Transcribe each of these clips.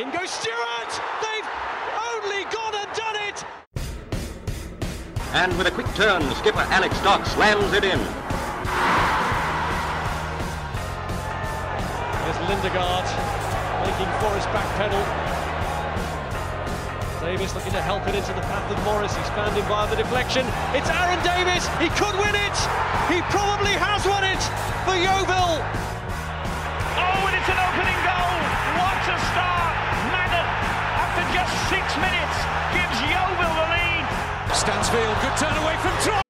In goes Stewart! They've only gone and done it! And with a quick turn, skipper Alex Dock slams it in. There's Lindegaard making Forrest back pedal. Davis looking to help it into the path of Morris. He's found him via the deflection. It's Aaron Davis. He could win it. He probably has won it for Yeovil. Oh, six minutes, gives Yeovil the lead. Stansfield, good turn away from Troy.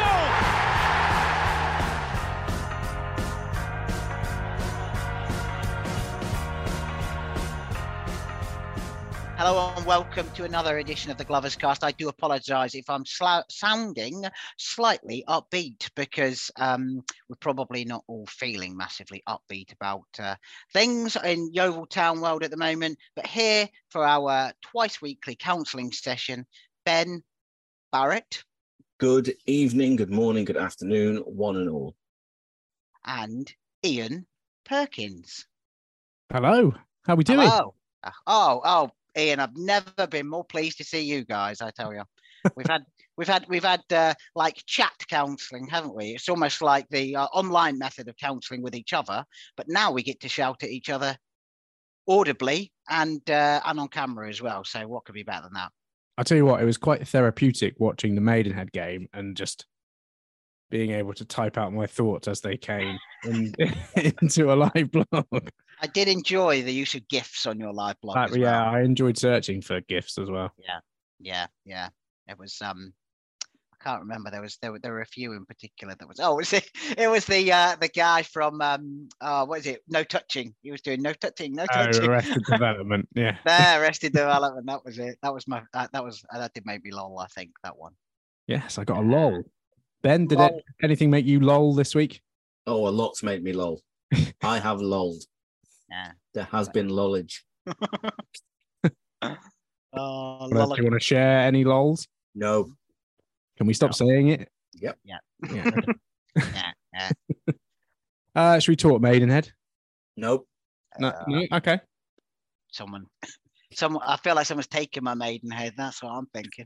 Hello and welcome to another edition of the Glovers Cast. I do apologise if I'm sla- sounding slightly upbeat because um, we're probably not all feeling massively upbeat about uh, things in Yeovil Town world at the moment. But here for our twice weekly counselling session, Ben Barrett Good evening, good morning, good afternoon, one and all. and Ian Perkins. Hello, how are we doing? Hello. Oh, oh, Ian, I've never been more pleased to see you guys. I tell you, we've had we've had we've had uh, like chat counselling, haven't we? It's almost like the uh, online method of counselling with each other, but now we get to shout at each other audibly and uh, and on camera as well. So what could be better than that? I'll tell you what, it was quite therapeutic watching the Maidenhead game and just being able to type out my thoughts as they came in, into a live blog. I did enjoy the use of gifs on your live blog. But as yeah, well. I enjoyed searching for gifts as well. yeah, yeah, yeah. It was um, I can't remember. There was there were there were a few in particular that was. Oh, was it? It was the uh, the guy from um. Uh, what is it? No touching. He was doing no touching. No Oh, touching. Arrested Development. Yeah. there, Arrested Development. That was it. That was my. That, that was uh, that did make me lol. I think that one. Yes, I got a lol. Ben, did Lol. it, anything make you lol this week? Oh, a lot's made me lol. I have lolled. Yeah. There has been lollage. Oh, Do you want to share any lols? No. Can we stop No. saying it? Yep. Yeah. Yeah. okay. Yeah, yeah. uh, should we talk Maidenhead? Nope. No, Uh, no? Okay. someone, someone. I feel like someone's taken my maidenhead. That's what I'm thinking.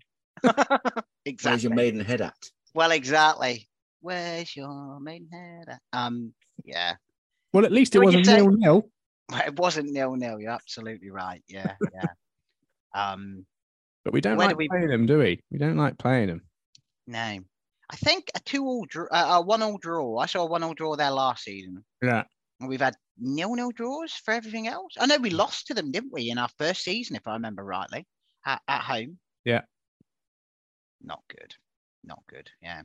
exactly. Where's your maiden head at? Well, exactly. Where's your maidenhead? at? Um. Yeah. Well, at least it What would you wasn't say? nil nil. It wasn't nil nil. You're absolutely right. Yeah. Yeah. um. But we don't Where do like we- playing them, do we? We don't like playing them. No. I think a two all draw, uh, a one all draw. I saw a one all draw there last season. Yeah. And we've had nil nil draws for everything else. I know we lost to them, didn't we, in our first season, if I remember rightly, at, at home. Yeah. Not good. Not good. Yeah.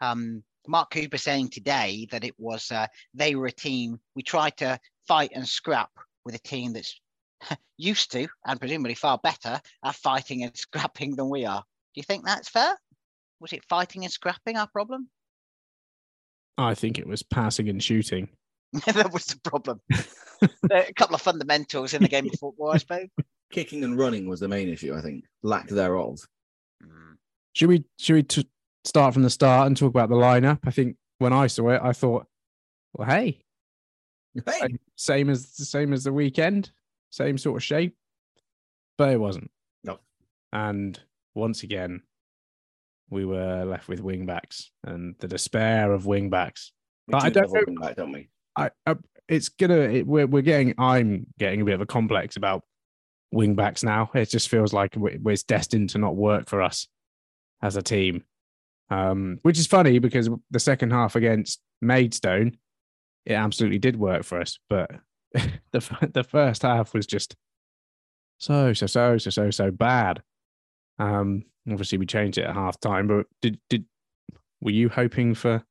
Um, Mark Cooper saying today that it was uh, they were a team we tried to fight and scrap with a team that's used to and presumably far better at fighting and scrapping than we are. Do you think that's fair? Was it fighting and scrapping our problem? I think it was passing and shooting. that was the problem. a couple of fundamentals in the game of football, I suppose. Kicking and running was the main issue, I think. Lack thereof. Mm. Should we should we t- start from the start and talk about the lineup? I think when I saw it, I thought, well, hey, Hey, same- as the same as the weekend, same sort of shape, but it wasn't. No. And once again, we were left with wing backs and the despair of wing backs. we But I do don't know- wing back, don't we? I, I it's gonna it, we're we're getting I'm getting a bit of a complex about wing backs now. It just feels like it's destined to not work for us as a team. Um, which is funny because the second half against Maidstone, it absolutely did work for us, but the the first half was just so so so so so so bad. Um, obviously we changed it at half time, but did did were you hoping for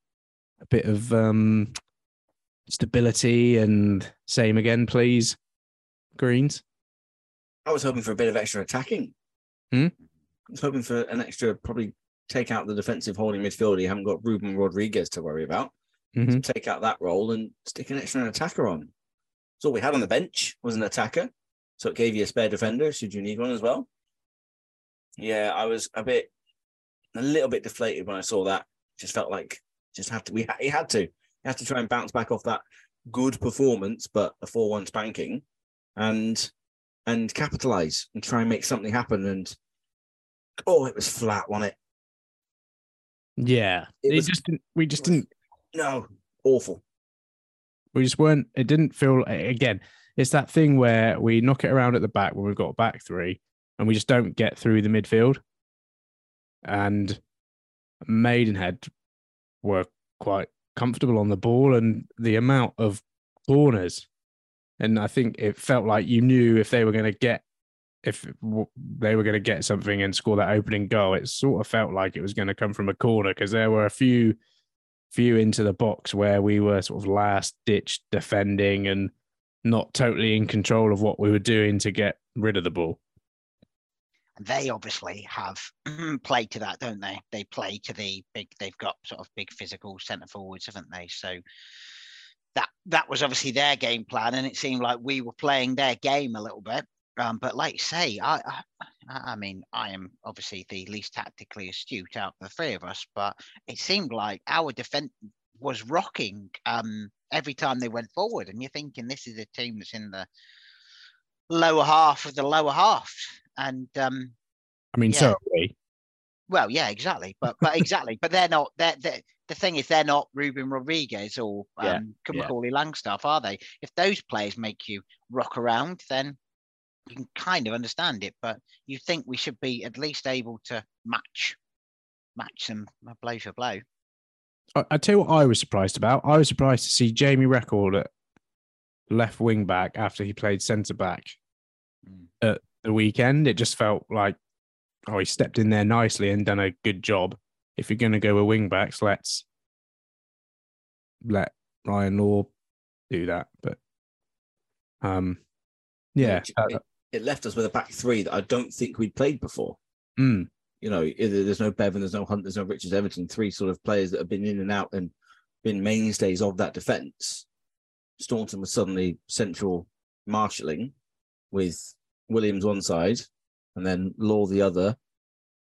a bit of um stability and same again, please, Greens? I was hoping for a bit of extra attacking. Hmm? I was hoping for an extra, probably take out the defensive holding midfielder. You haven't got Ruben Rodrigues to worry about. Mhm. Take out that role and stick an extra attacker on. So all we had on the bench was an attacker. So it gave you a spare defender should you need one as well. Yeah, I was a bit, a little bit deflated when I saw that. Just felt like just had to. We he had to. He had to try and bounce back off that good performance, but a four-one spanking, and and capitalize and try and make something happen. And oh, it was flat, wasn't it? Yeah, It was- just didn't, we just didn't No, awful. we just weren't. It didn't feel again. It's that thing where we knock it around at the back when we've got back three, and we just don't get through the midfield. And Maidenhead were quite comfortable on the ball, and the amount of corners, and I think it felt like you knew if they were going to get, if they were going to get something and score that opening goal, it sort of felt like it was going to come from a corner because there were a few few into the box where we were sort of last ditch defending and not totally in control of what we were doing to get rid of the ball. They obviously have played to that, don't they? They play to the big. They've got sort of big physical centre forwards, haven't they? So that that was obviously their game plan, and it seemed like we were playing their game a little bit. Um, but like you say, I, I I mean, I am obviously the least tactically astute out of the three of us, but it seemed like our defense was rocking um, every time they went forward, and you're thinking this is a team that's in the lower half of the lower half, and um, I mean, so Yeah. are we. well, yeah, exactly. But but exactly. But they're not. They're, they the thing is, they're not Ruben Rodrigues or Yeah, um, yeah. Macaulay Langstaff, are they? If those players make you rock around, then you can kind of understand it. But you think we should be at least able to match match them uh, blow for blow. I, I tell you what, I was surprised about. I was surprised to see Jamie Reckord at left wing back after he played centre back Mm. at the weekend. It just felt like, oh, he stepped in there nicely and done a good job. if you're going to go with wing backs, let's let Ryan Law do that. But um, yeah, It, left us with a back three that I don't think we'd played before. mm, You know, there's no Bevan, there's no Hunt, there's no Richards Everton, three sort of players that have been in and out and been mainstays of that defence. Staunton was suddenly central marshalling with Williams one side and then Law the other.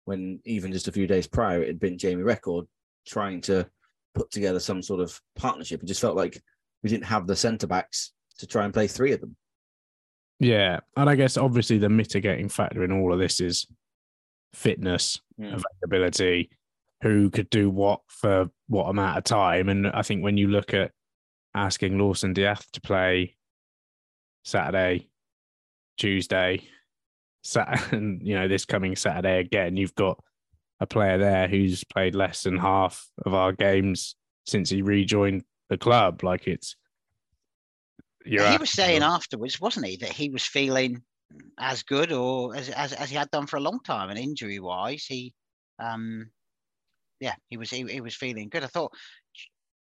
When even just a few days prior, it had been Jamie Reckord trying to put together some sort of partnership. It just felt like we didn't have the centre backs to try and play three of them. Yeah, and I guess obviously the mitigating factor in all of this is fitness, Mm. availability, who could do what for what amount of time. And I think when you look at asking Lawson D'Ath to play Saturday, Tuesday, Sat- and you know this coming Saturday again, you've got a player there who's played less than half of our games since he rejoined the club. Like it's you're he was saying afterwards, wasn't he, that he was feeling as good or as as, as he had done for a long time, and injury wise, he, um, yeah, he was he, he was feeling good. I thought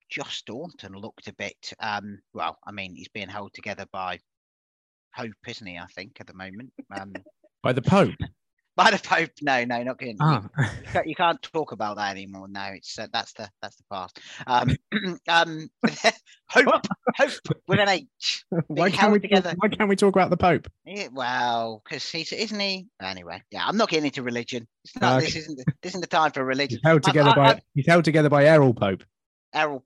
Josh Staunton looked a bit, um, well, I mean, he's being held together by hope, isn't he? I think at the moment, um, by the Pope. By the Pope. No, no, not good. Ah. You can't, you can't talk about that anymore. No, it's uh, that's the that's the past. Um, um, hope, hope with an H. why can't we together. talk, why can't we talk about the Pope? Yeah, well, because he's isn't he? Anyway, yeah, I'm not getting into religion. It's not. Okay. This isn't. the- This isn't the time for religion. He's held together I- by I- he's held together by Errol Pope. Errol.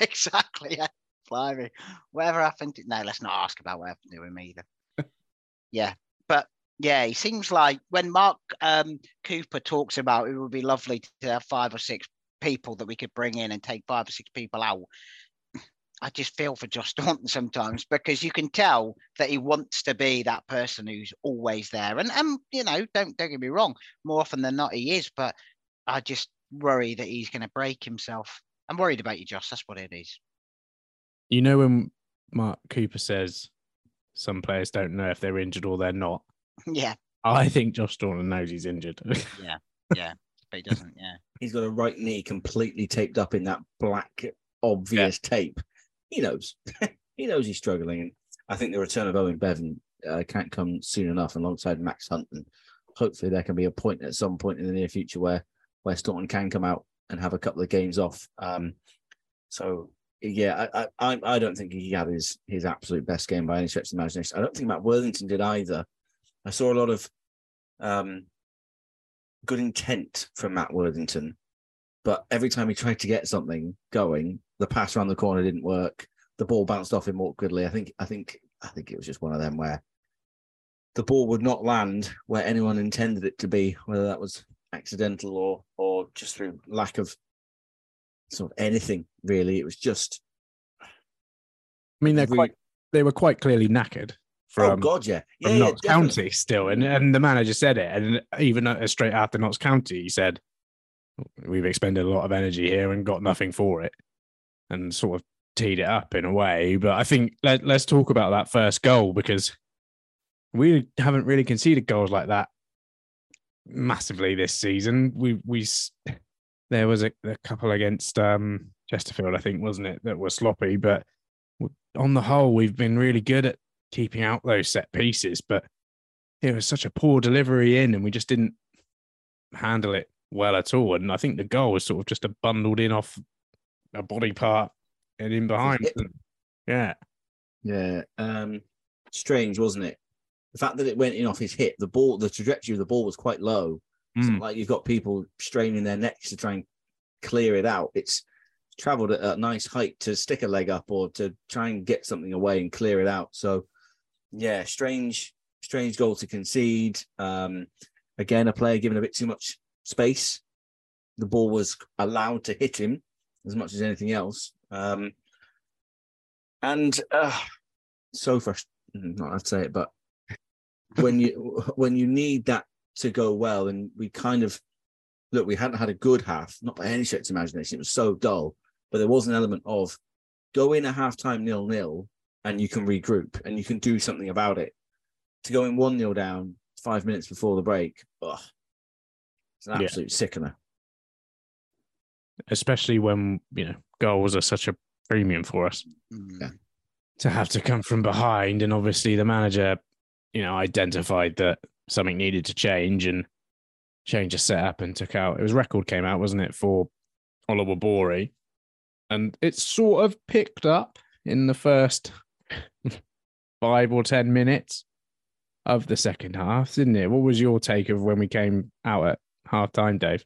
exactly. Yeah. Blimey. Whatever happened? To, no, let's not ask about what happened to him either. yeah, yeah, he seems like when Mark um, Cooper talks about it would be lovely to have five or six people that we could bring in and take five or six people out. I just feel for Josh Staunton sometimes because you can tell that he wants to be that person who's always there. And and you know, don't don't get me wrong, more often than not he is, but I just worry that he's going to break himself. I'm worried about you, Josh. That's what it is. You know when Mark Cooper says some players don't know if they're injured or they're not. Yeah, I think Josh Staunton knows he's injured. yeah, Yeah. but he doesn't. Yeah, He's got a right knee completely taped up in that black, obvious tape. He knows. he knows he's struggling. And I think the return of Owen Bevan uh, can't come soon enough alongside Max Hunt. And hopefully there can be a point at some point in the near future where where Staunton can come out and have a couple of games off. Um, so yeah, I, I I I don't think he had his his absolute best game by any stretch of the imagination. I don't think Matt Worthington did either. I saw a lot of um, good intent from Matt Worthington, but every time he tried to get something going, the pass around the corner didn't work. The ball bounced off him awkwardly. I think I think I think it was just one of them where the ball would not land where anyone intended it to be, whether that was accidental or or just through lack of sort of anything really. It was just I mean, they're Re- quite they were quite clearly knackered oh from, god, yeah, yeah, from yeah, Notts definitely. County still, and and the manager said it, and even straight after Notts County, he said, "We've expended a lot of energy here and got nothing for it," and sort of teed it up in a way. But I think let, let's talk about that first goal because we haven't really conceded goals like that massively this season. We we there was a, a couple against um, Chesterfield, I think, wasn't it, that were sloppy, but on the whole, we've been really good at keeping out those set pieces. But it was such a poor delivery in, and we just didn't handle it well at all. And I think the goal was sort of just a bundled in off a body part and in behind. Yeah. Yeah. Um strange, wasn't it? The fact that it went in off his hip, the ball, the trajectory of the ball was quite low. Mm. like you've got people straining their necks to try and clear it out. It's traveled at a nice height to stick a leg up or to try and get something away and clear it out. So yeah, strange, strange goal to concede. Um again, a player given a bit too much space. The ball was allowed to hit him as much as anything else. Um and uh, so frustrating. Not I'd say it, but when you when you need that to go well, and we kind of look, we hadn't had a good half, not by any stretch of imagination. It was so dull, but there was an element of go in at halftime nil nil, and you can regroup and you can do something about it. To go in one nil down five minutes before the break, ugh, it's an Yeah. absolute sickener. especially when you know goals are such a premium for us. Mm. to have to come from behind. And obviously, the manager, you know, identified that something needed to change and change a setup and took out. It was Reckord came out, wasn't it, for Olawabori, and it sort of picked up in the first five or ten minutes of the second half, didn't it? What was your take of when we came out at half time, Dave?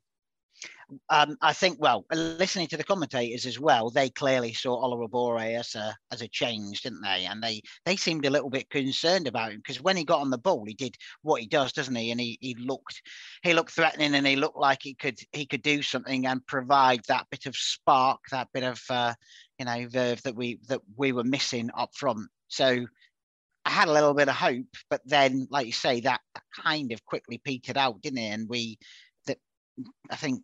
Um, I think, well, listening to the commentators as well, they clearly saw Oliver as a as a change, didn't they? And they they seemed a little bit concerned about him because when he got on the ball, he did what he does, doesn't he? And he he looked he looked threatening and he looked like he could he could do something and provide that bit of spark, that bit of uh, you know verve that we that we were missing up front. So I had a little bit of hope, but then, like you say, that kind of quickly petered out, didn't it? And we that I think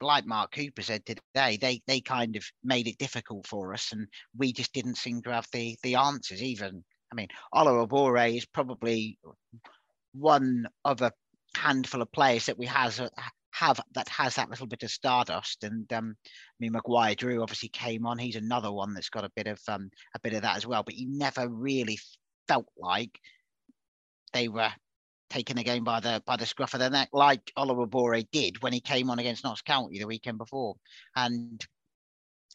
like Mark Cooper said today, they they kind of made it difficult for us, and we just didn't seem to have the the answers. Even I mean, Oliver Bore is probably one of a handful of players that we has have that has that little bit of stardust. And um, I mean, Maguire Drew obviously came on. He's another one that's got a bit of um, a bit of that as well. But he never really felt like they were taking the game by the by the scruff of the neck, like Oliver Bore did when he came on against Notts County the weekend before. And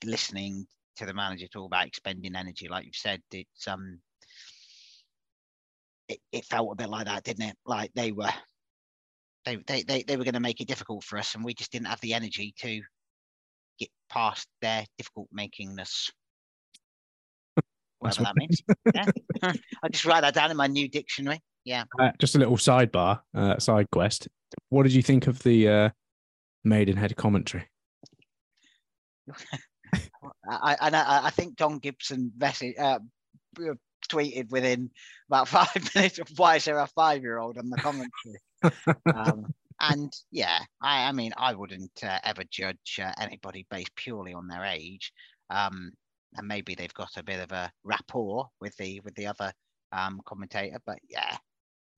listening to the manager talk about expending energy, like you've said, it's um it, it felt a bit like that, didn't it? Like they were they they they, they were going to make it difficult for us and we just didn't have the energy to get past their difficult makingness. Whatever that means. Yeah. I'll just write that down in my new dictionary. Yeah. Uh, just a little sidebar, uh, side quest. What did you think of the uh, Maidenhead commentary? I, I I think Don Gibson message, uh, tweeted within about five minutes of why is there a five year old on the commentary? um, and yeah, I, I mean, I wouldn't uh, ever judge uh, anybody based purely on their age. Um, and maybe they've got a bit of a rapport with the with the other um, commentator, but yeah,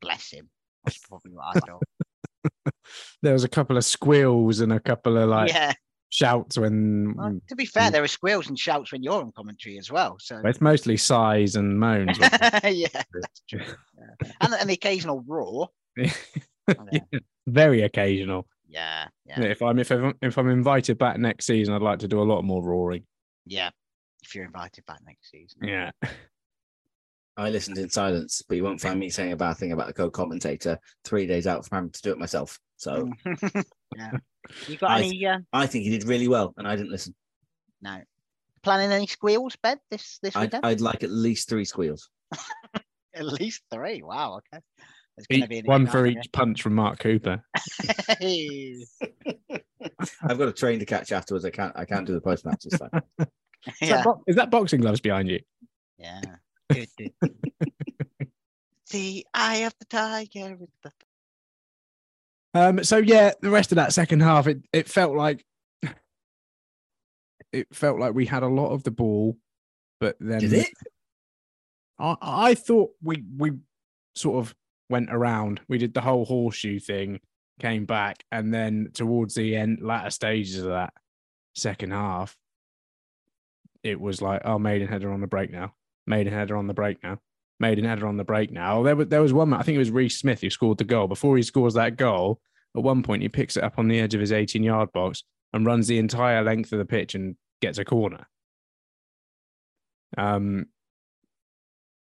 bless him. That's probably what I thought. there was a couple of squeals and a couple of like yeah. shouts when. Well, to be fair, there are squeals and shouts when you're on commentary as well. So it's mostly sighs and moans. yeah. yeah. And, and the occasional roar. yeah. Very occasional. Yeah, yeah. If I'm if I'm if I'm invited back next season, I'd like to do a lot more roaring. Yeah, if you're invited back next season. Yeah. I listened in silence, but you won't find me saying a bad thing about the co-commentator three days out from having to do it myself. So, yeah, you got I, any? Uh... I think he did really well, and I didn't listen. No, planning any squeals, Ben? This this I'd, weekend? I'd like at least three squeals. at least three. Wow. Okay. Each, be one for each punch from Mark Cooper. I've got a train to catch afterwards. I can't. I can't do the post match this time. Is, that bo- is that boxing gloves behind you? Yeah. Good, good. the eye of the tiger. The... Um. So yeah, the rest of that second half, it it felt like it felt like we had a lot of the ball, but then did it? I I thought we we sort of went around. We did the whole horseshoe thing, came back, and then towards the end, latter stages of that second half, it was like, oh, Maidenhead are on the break now. Maidenhead are on the break now. Maidenhead are on the break now. There was there was one. I think it was Reese Smith who scored the goal. Before he scores that goal, at one point he picks it up on the edge of his 18 yard box and runs the entire length of the pitch and gets a corner. Um,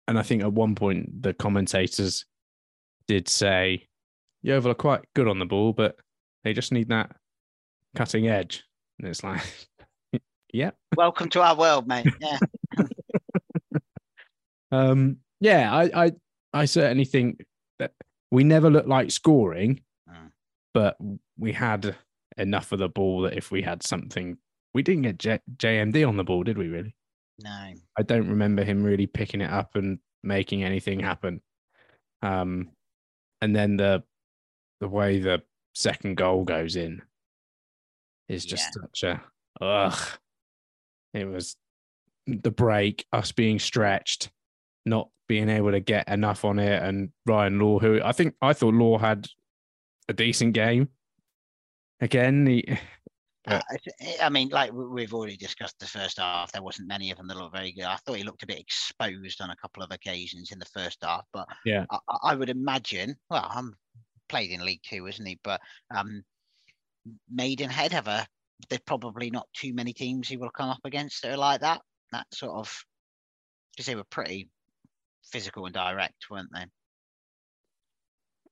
and I think at one point the commentators did say Yeovil are quite good on the ball, but they just need that cutting edge. And it's like, yeah. Welcome to our world, mate. Yeah. um, yeah, I, I, I certainly think that we never looked like scoring, mm. but we had enough of the ball that if we had something, we didn't get J- JMD on the ball, did we? Really? No. I don't remember him really picking it up and making anything happen. Um, and then the the way the second goal goes in is just Yeah. such a ugh. It was the break, us being stretched, not being able to get enough on it, and Ryan Law, who I think I thought Law had a decent game. Again, he Uh, I mean, like we've already discussed the first half, there wasn't many of them that looked very good. I thought he looked a bit exposed on a couple of occasions in the first half, but yeah, I, I would imagine. Well, I'm played in League Two, isn't he? But um, Maidenhead have a. There's probably not too many teams he will come up against that are like that. That sort of because they were pretty physical and direct, weren't they?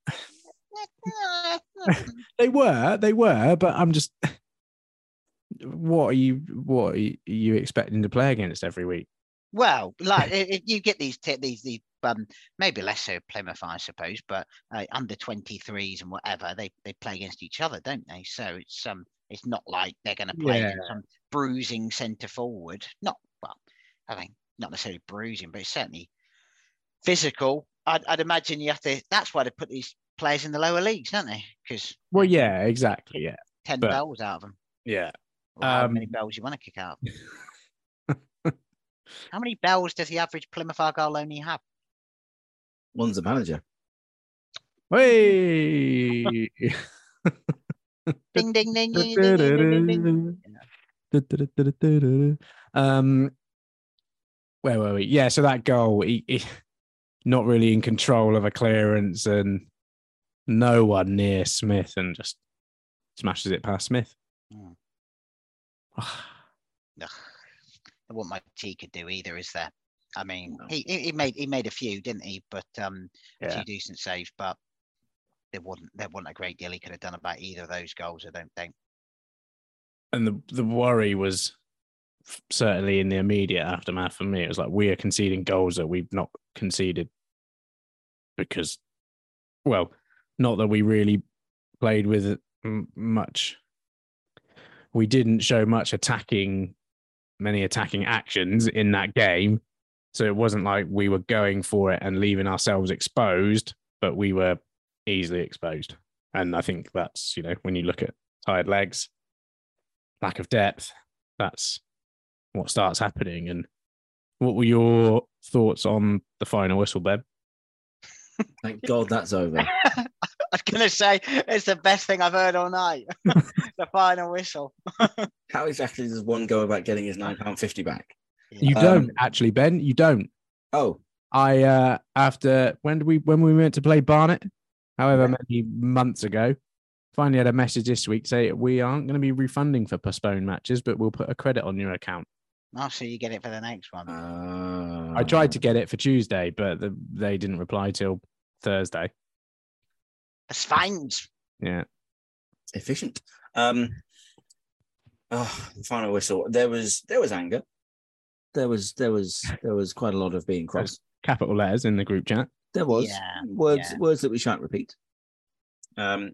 they were, they were, but I'm just what are you what are you expecting to play against every week? Well, like if you get these t- these these um maybe less so Plymouth, I suppose, but uh, under twenty threes and whatever they they play against each other, don't they? So it's um it's not like they're going to play Yeah. some bruising centre forward. Not well, I mean not necessarily bruising, but it's certainly physical. I'd, I'd imagine you have to. That's why they put these players in the lower leagues, don't they? Because Well, yeah, exactly, yeah, ten but- bells out of them. yeah. Or how many Um, bells you want to kick out? how many bells does the average Plymouth Argyle only have? One's a manager. Hey. Ding ding ding ding ding ding ding. ding, ding. um, where were we? Yeah, so that goal, he, he- not really in control of a clearance, and no one near Smith, and just smashes it past Smith. Ugh. There wasn't much could do either, is there? I mean, he, he he made he made a few, didn't he? But um, a Yeah. few decent saves, but there wasn't there wasn't a great deal he could have done about either of those goals. I don't think. and the the worry was certainly in the immediate aftermath for me. It was like we are conceding goals that we've not conceded because, well, not that we really played with much. We didn't show much attacking, many attacking actions in that game. So it wasn't like we were going for it and leaving ourselves exposed, but we were easily exposed. And I think that's, you know, when you look at tired legs, lack of depth. That's what starts happening. And what were your thoughts on the final whistle, Beb? Thank God that's over. I was gonna say it's the best thing I've heard all night. the final whistle. How exactly does one go about getting his nine pound fifty back? You Um, don't actually, Ben. You don't. Oh, I uh after when did we when we went to play Barnet, however Yeah. many months ago, finally had a message this week say we aren't going to be refunding for postponed matches, but we'll put a credit on your account. Oh, so you get it for the next one. uh, I tried to get it for Tuesday, but the, they didn't reply till Thursday. That's fines. Yeah. efficient. Um, oh, final whistle. There was there was anger. There was there was there was quite a lot of being cross. Capital letters in the group chat. There was Yeah, words yeah. words that we shan't repeat. Um,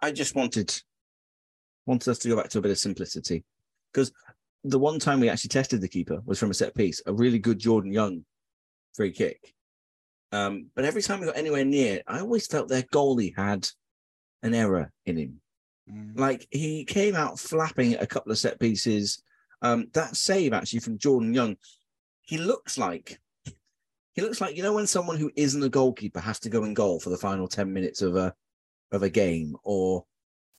I just wanted wanted us to go back to a bit of simplicity because the one time we actually tested the keeper was from a set piece, a really good Jordan Young free kick. Um, but every time we got anywhere near, I always felt their goalie had an error in him. Mm. Like he came out flapping a couple of set pieces. Um, that save actually from Jordan Young, he looks like he looks like you know when someone who isn't a goalkeeper has to go in goal for the final ten minutes of a of a game, or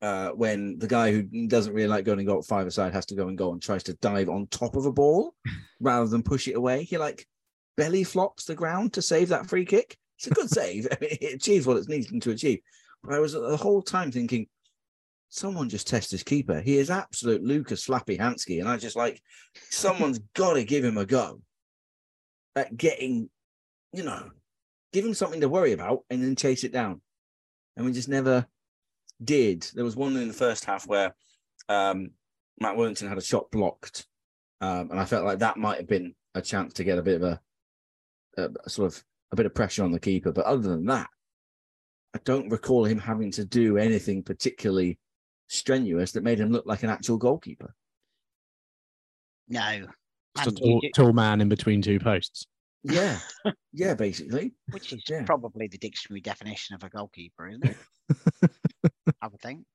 uh, when the guy who doesn't really like going in goal at five aside has to go and go and tries to dive on top of a ball rather than push it away. He like belly flops the ground to save that free kick. It's a good save. I mean, it achieves what it's needing to achieve. But I was the whole time thinking, someone just test his keeper. He is absolute Lucas Slappy Hansky. And I just like, someone's got to give him a go at getting, you know, give him something to worry about and then chase it down. And we just never did. There was one in the first half where um, Matt Worthington had a shot blocked. Um, and I felt like that might have been a chance to get a bit of a, a sort of a bit of pressure on the keeper. But other than that, I don't recall him having to do anything particularly strenuous that made him look like an actual goalkeeper. No. Just a tall, tall man in between two posts. Yeah, yeah, basically. which is Yeah. probably the dictionary definition of a goalkeeper, isn't it? I would think.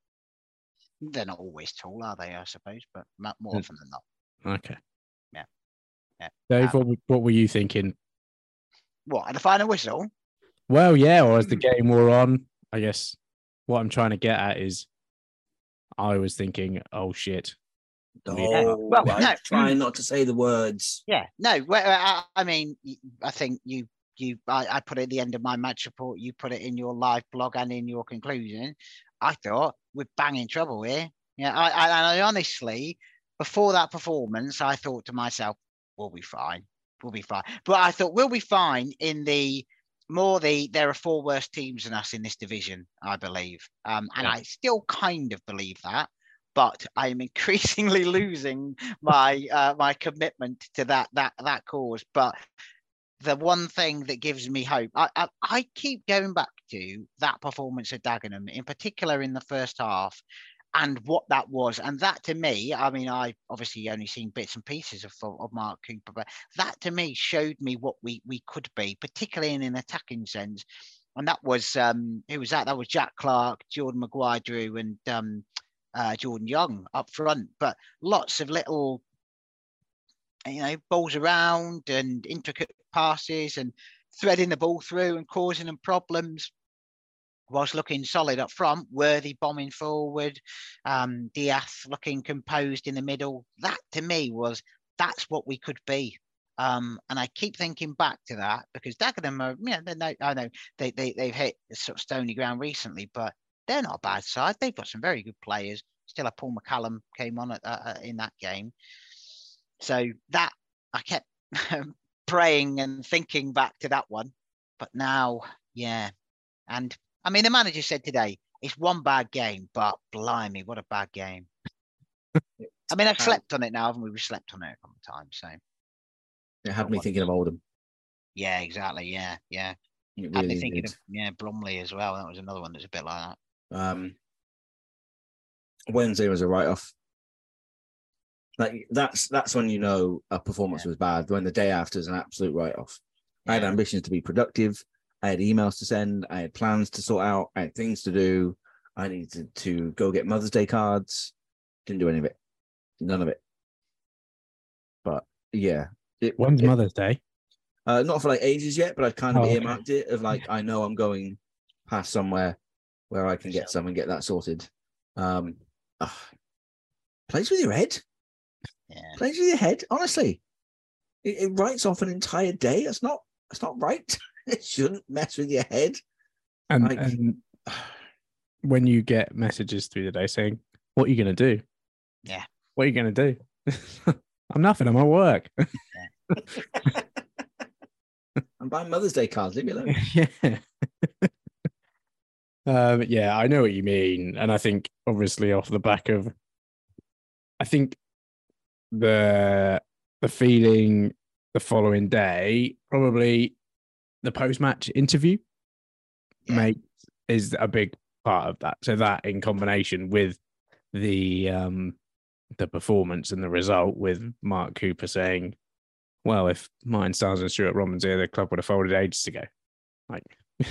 They're not always tall, are they? I suppose, but mo- more Mm. often than not. Okay. Yeah. Yeah. Dave, Um, what, what were you thinking? What at the final whistle? Well, yeah, or as the Mm. game wore on, I guess what I'm trying to get at is I was thinking, oh shit. Oh, Well, no. trying not to say the words. Yeah, no. Well, I, I mean, I think you you I, I put it at the end of my match report. You put it in your live blog and in your conclusion. I thought we're banging trouble here. Yeah, I, I, and I honestly, before that performance, I thought to myself, we'll be fine. We'll be fine. But I thought we'll be fine in the more the there are four worse teams than us in this division, I believe. Um, and Yeah. I still kind of believe that, but I am increasingly losing my uh, my commitment to that that that cause. But the one thing that gives me hope, I, I, I keep going back to that performance at Dagenham, in particular in the first half, and what that was. And that to me, I mean, I obviously only seen bits and pieces of, of Mark Cooper, but that to me showed me what we we could be, particularly in an attacking sense. And that was um who was that? That was Jack Clark, Jordan Maguire Drew, and um uh, Jordan Young up front. But lots of little you know, balls around and intricate passes and threading the ball through and causing them problems whilst looking solid up front, worthy bombing forward, um, Diaz looking composed in the middle. That to me was that's what we could be. Um, and I keep thinking back to that because Dagenham are, you know, no, I know they, they, they've hit sort of stony ground recently, but they're not a bad side. They've got some very good players. Still, a Paul McCallum came on at, uh, in that game. So that I kept praying and thinking back to that one. But now, yeah. And I mean, the manager said today, it's one bad game, but blimey, what a bad game. I mean, I've slept on it now, haven't we? We've slept on it a couple of times. So, It had me thinking of Oldham. yeah, exactly. Yeah, yeah. It Had me thinking did. of, yeah, Bromley as well. That was another one that's a bit like that. Um, Wednesday was a write off. Like that's that's when you know a performance Yeah. was bad. When the day after is an absolute write off. I had ambitions to be productive. I had emails to send. I had plans to sort out. I had things to do. I needed to go get Mother's Day cards. Didn't do any of it. None of it. But yeah, it, When's it- Mother's Day? uh, not for like ages yet, but I kind of Oh, okay. earmarked it of like I know I'm going past somewhere where I can get some and get that sorted. Um, plays with your head. Yeah. Plays with your head. Honestly, it, it writes off an entire day. That's not. That's not right. it shouldn't mess with your head. And, Like- and when you get messages through the day saying, "What are you going to do?" Yeah. What are you going to do? I'm nothing. I'm at work. I'm buying Mother's Day cards. Leave me alone. yeah. Um, yeah, I know what you mean, and I think obviously off the back of, I think the the feeling the following day probably the post match interview Yeah. make is a big part of that. So that in combination with the um the performance and the result with Mark Cooper saying, Well, if Martin Stars and Stuart Robbins here, the club would have folded ages ago. Like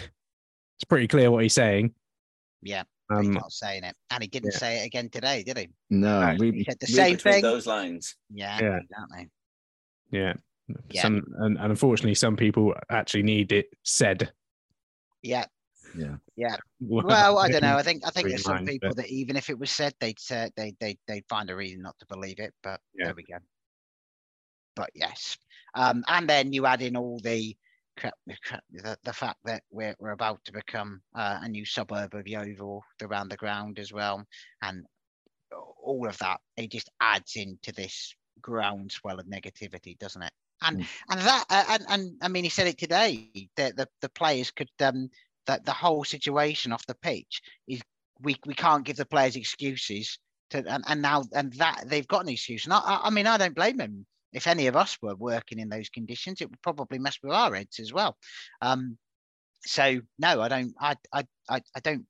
it's pretty clear what he's saying. Yeah. He's Um not saying it. And he didn't yeah. say it again today, did he? No, Right. read, He said the read same thing. Those lines. Yeah, Yeah. exactly. yeah. Yeah. Some and, and unfortunately some people actually need it said. Yeah. Yeah. Yeah. Well, I don't know. I think think I think there's some lines, people but- that even if it was said, they'd say they they they'd find a reason not to believe it. But Yeah. there we go. But yes, um, and then you add in all the crap, the, fact that we're we're about to become uh, a new suburb of Yeovil around the ground as well, and all of that it just adds into this groundswell of negativity, doesn't it? And Mm. and that uh, and and I mean he said it today that the the players could um that the whole situation off the pitch is we we can't give the players excuses to and, and now and that they've got an excuse. And I, I I mean I don't blame them. If any of us were working in those conditions, it would probably mess with our heads as well. Um, so no, I don't. I I I, I don't.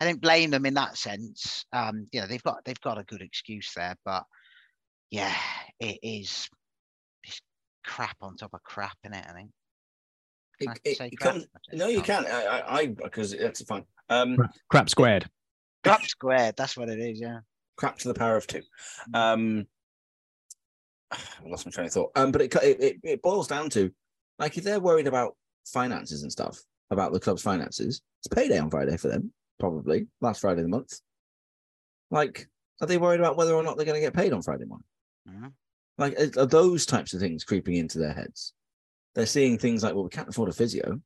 I don't blame them in that sense. Um, you know, they've got they've got a good excuse there, but yeah, it is it's crap on top of crap in it. I think. It, I it, say it crap? comes, I don't no, you can't. I, I because that's fine. Um, crap squared. Crap squared. That's what it is. Yeah. crap to the power of two. Mm. Um, I lost my train of thought. Um, but it, it it it boils down to like if they're worried about finances and stuff about the club's finances, it's payday on Friday for them. Probably last Friday of the month. Like, are they worried about whether or not they're going to get paid on Friday morning? Mhm. Like, are- are those types of things creeping into their heads? They're seeing things like, well, we can't afford a physio,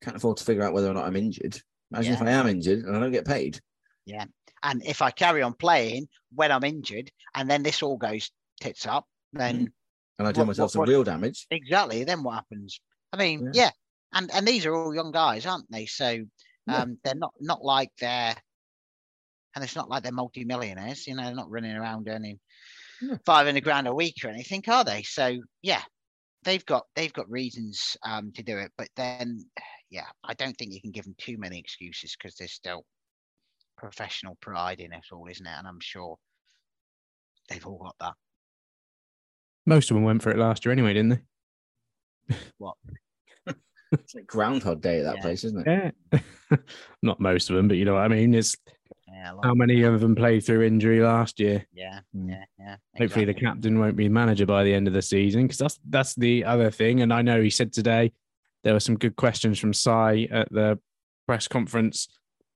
can't afford to figure out whether or not I'm injured. Imagine if I am injured and I don't get paid. Yeah. And if I carry on playing when I'm injured, and then this all goes tits up, then and I do What- myself what- some what- real damage. exactly, then what happens? I mean, Yeah. yeah. And and these are all young guys, aren't they? So Yeah. um, they're not not like they're, and it's not like they're multi-millionaires. You know, they're not running around earning No. five hundred grand a week or anything, are they? So yeah, they've got they've got reasons um, to do it. But then, yeah, I don't think you can give them too many excuses because there's still professional pride in it all, isn't it? And I'm sure they've all got that. Most of them went for it last year anyway, didn't they? What? it's like Groundhog Day at that Yeah. place, isn't it? Yeah. Not most of them, but you know what I mean. It's Yeah, how many of them played through injury last year. yeah, Mm. yeah, yeah. Hopefully, the captain won't be manager by the end of the season because that's that's the other thing. And I know he said today there were some good questions from Sai at the press conference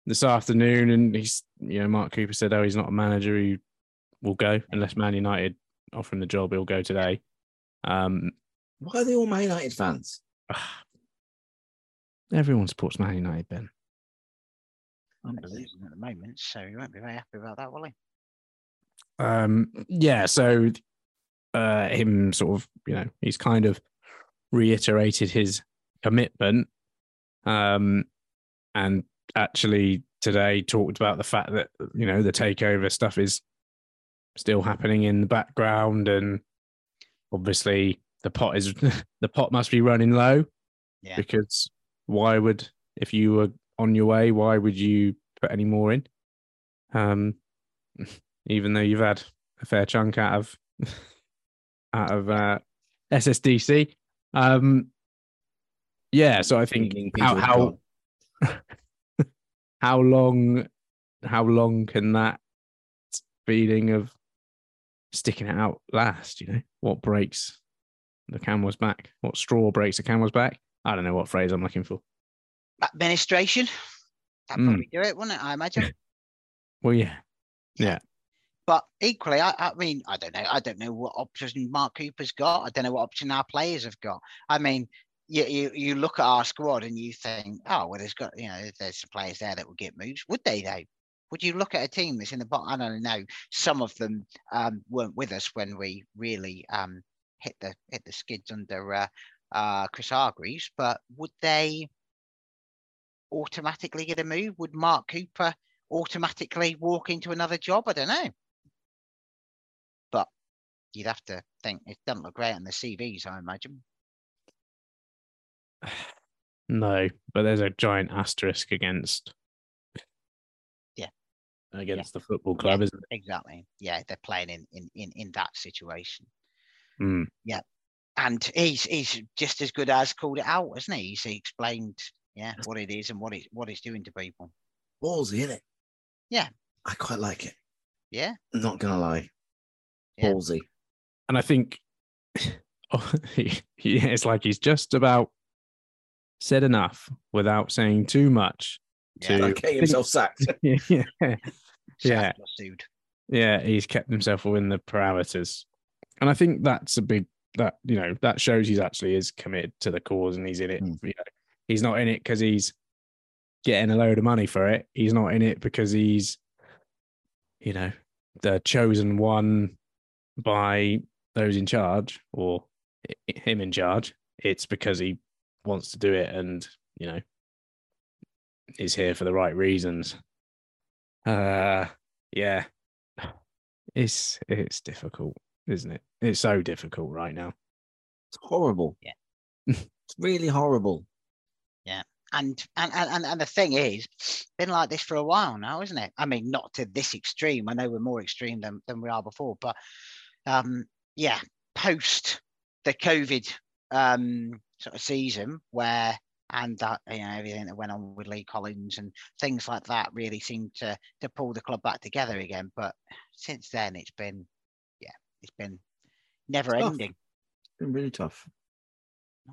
this afternoon, and he's you know Mark Cooper said, "Oh, he's not a manager who will go unless Man United offer him the job. He'll go today." Um, Why are they all Man United fans? everyone supports Man United, Ben. They're Unbelievable. at the moment, so he won't be very happy about that, will he? um yeah so uh him sort of you know he's kind of reiterated his commitment um and actually today talked about the fact that you know the takeover stuff is still happening in the background and obviously the pot is the pot must be running low Yeah. because why would if you were on your way why would you put any more in um even though you've had a fair chunk out of out of uh, SSDC. Um, yeah, so I think how how how long how long can that feeling of sticking it out last? You know, what breaks the camel's back? What straw breaks the camel's back? I don't know what phrase I'm looking for. Administration. That'd Mm. probably do it, wouldn't it? I imagine. Well, yeah. yeah, But equally, I, I mean, I don't know. I don't know what option Mark Cooper's got. I don't know what option our players have got. I mean, you, you you look at our squad and you think, oh, well, there's got you know, there's some players there that will get moves. Would they though? Would you look at a team that's in the bottom? I don't know. Some of them um, weren't with us when we really um, hit the hit the skids under uh, uh, Chris Hargreaves, but would they automatically get a move? Would Mark Cooper automatically walk into another job? I don't know. But you'd have to think it doesn't look great on the CVs, I imagine. no, but there's a giant asterisk against. Against the football club, isn't it? Exactly. Yeah, they're playing in in in, in that situation. Mm. And he's he's just as good as called it out, isn't he? He's he explained yeah what it is and what it what it's doing to people. Ballsy, isn't it? Yeah. I quite like it. Yeah. Not gonna lie. Yeah. Ballsy. and I think oh, he, he, it's like he's just about said enough without saying too much. Yeah. To himself sacked. yeah, yeah, yeah, he's kept himself within the parameters, and I think that's a big that you know that shows he's actually is committed to the cause and he's in it. Mm. You know, he's not in it because he's getting a load of money for it. He's not in it because he's, you know, the chosen one by those in charge or him in charge. It's because he wants to do it and, you know, is here for the right reasons. Uh yeah. It's it's difficult, isn't it? It's so difficult right now. It's horrible. Yeah. it's really horrible. Yeah, and, and and and the thing is, been like this for a while now, isn't it? I mean, not to this extreme. I know we're more extreme than, than we are before, but um, yeah, post the COVID um, sort of season where and that you know everything that went on with Lee Collins and things like that really seemed to to pull the club back together again. But since then, it's been yeah, it's been never Tough. ending. It's been really tough.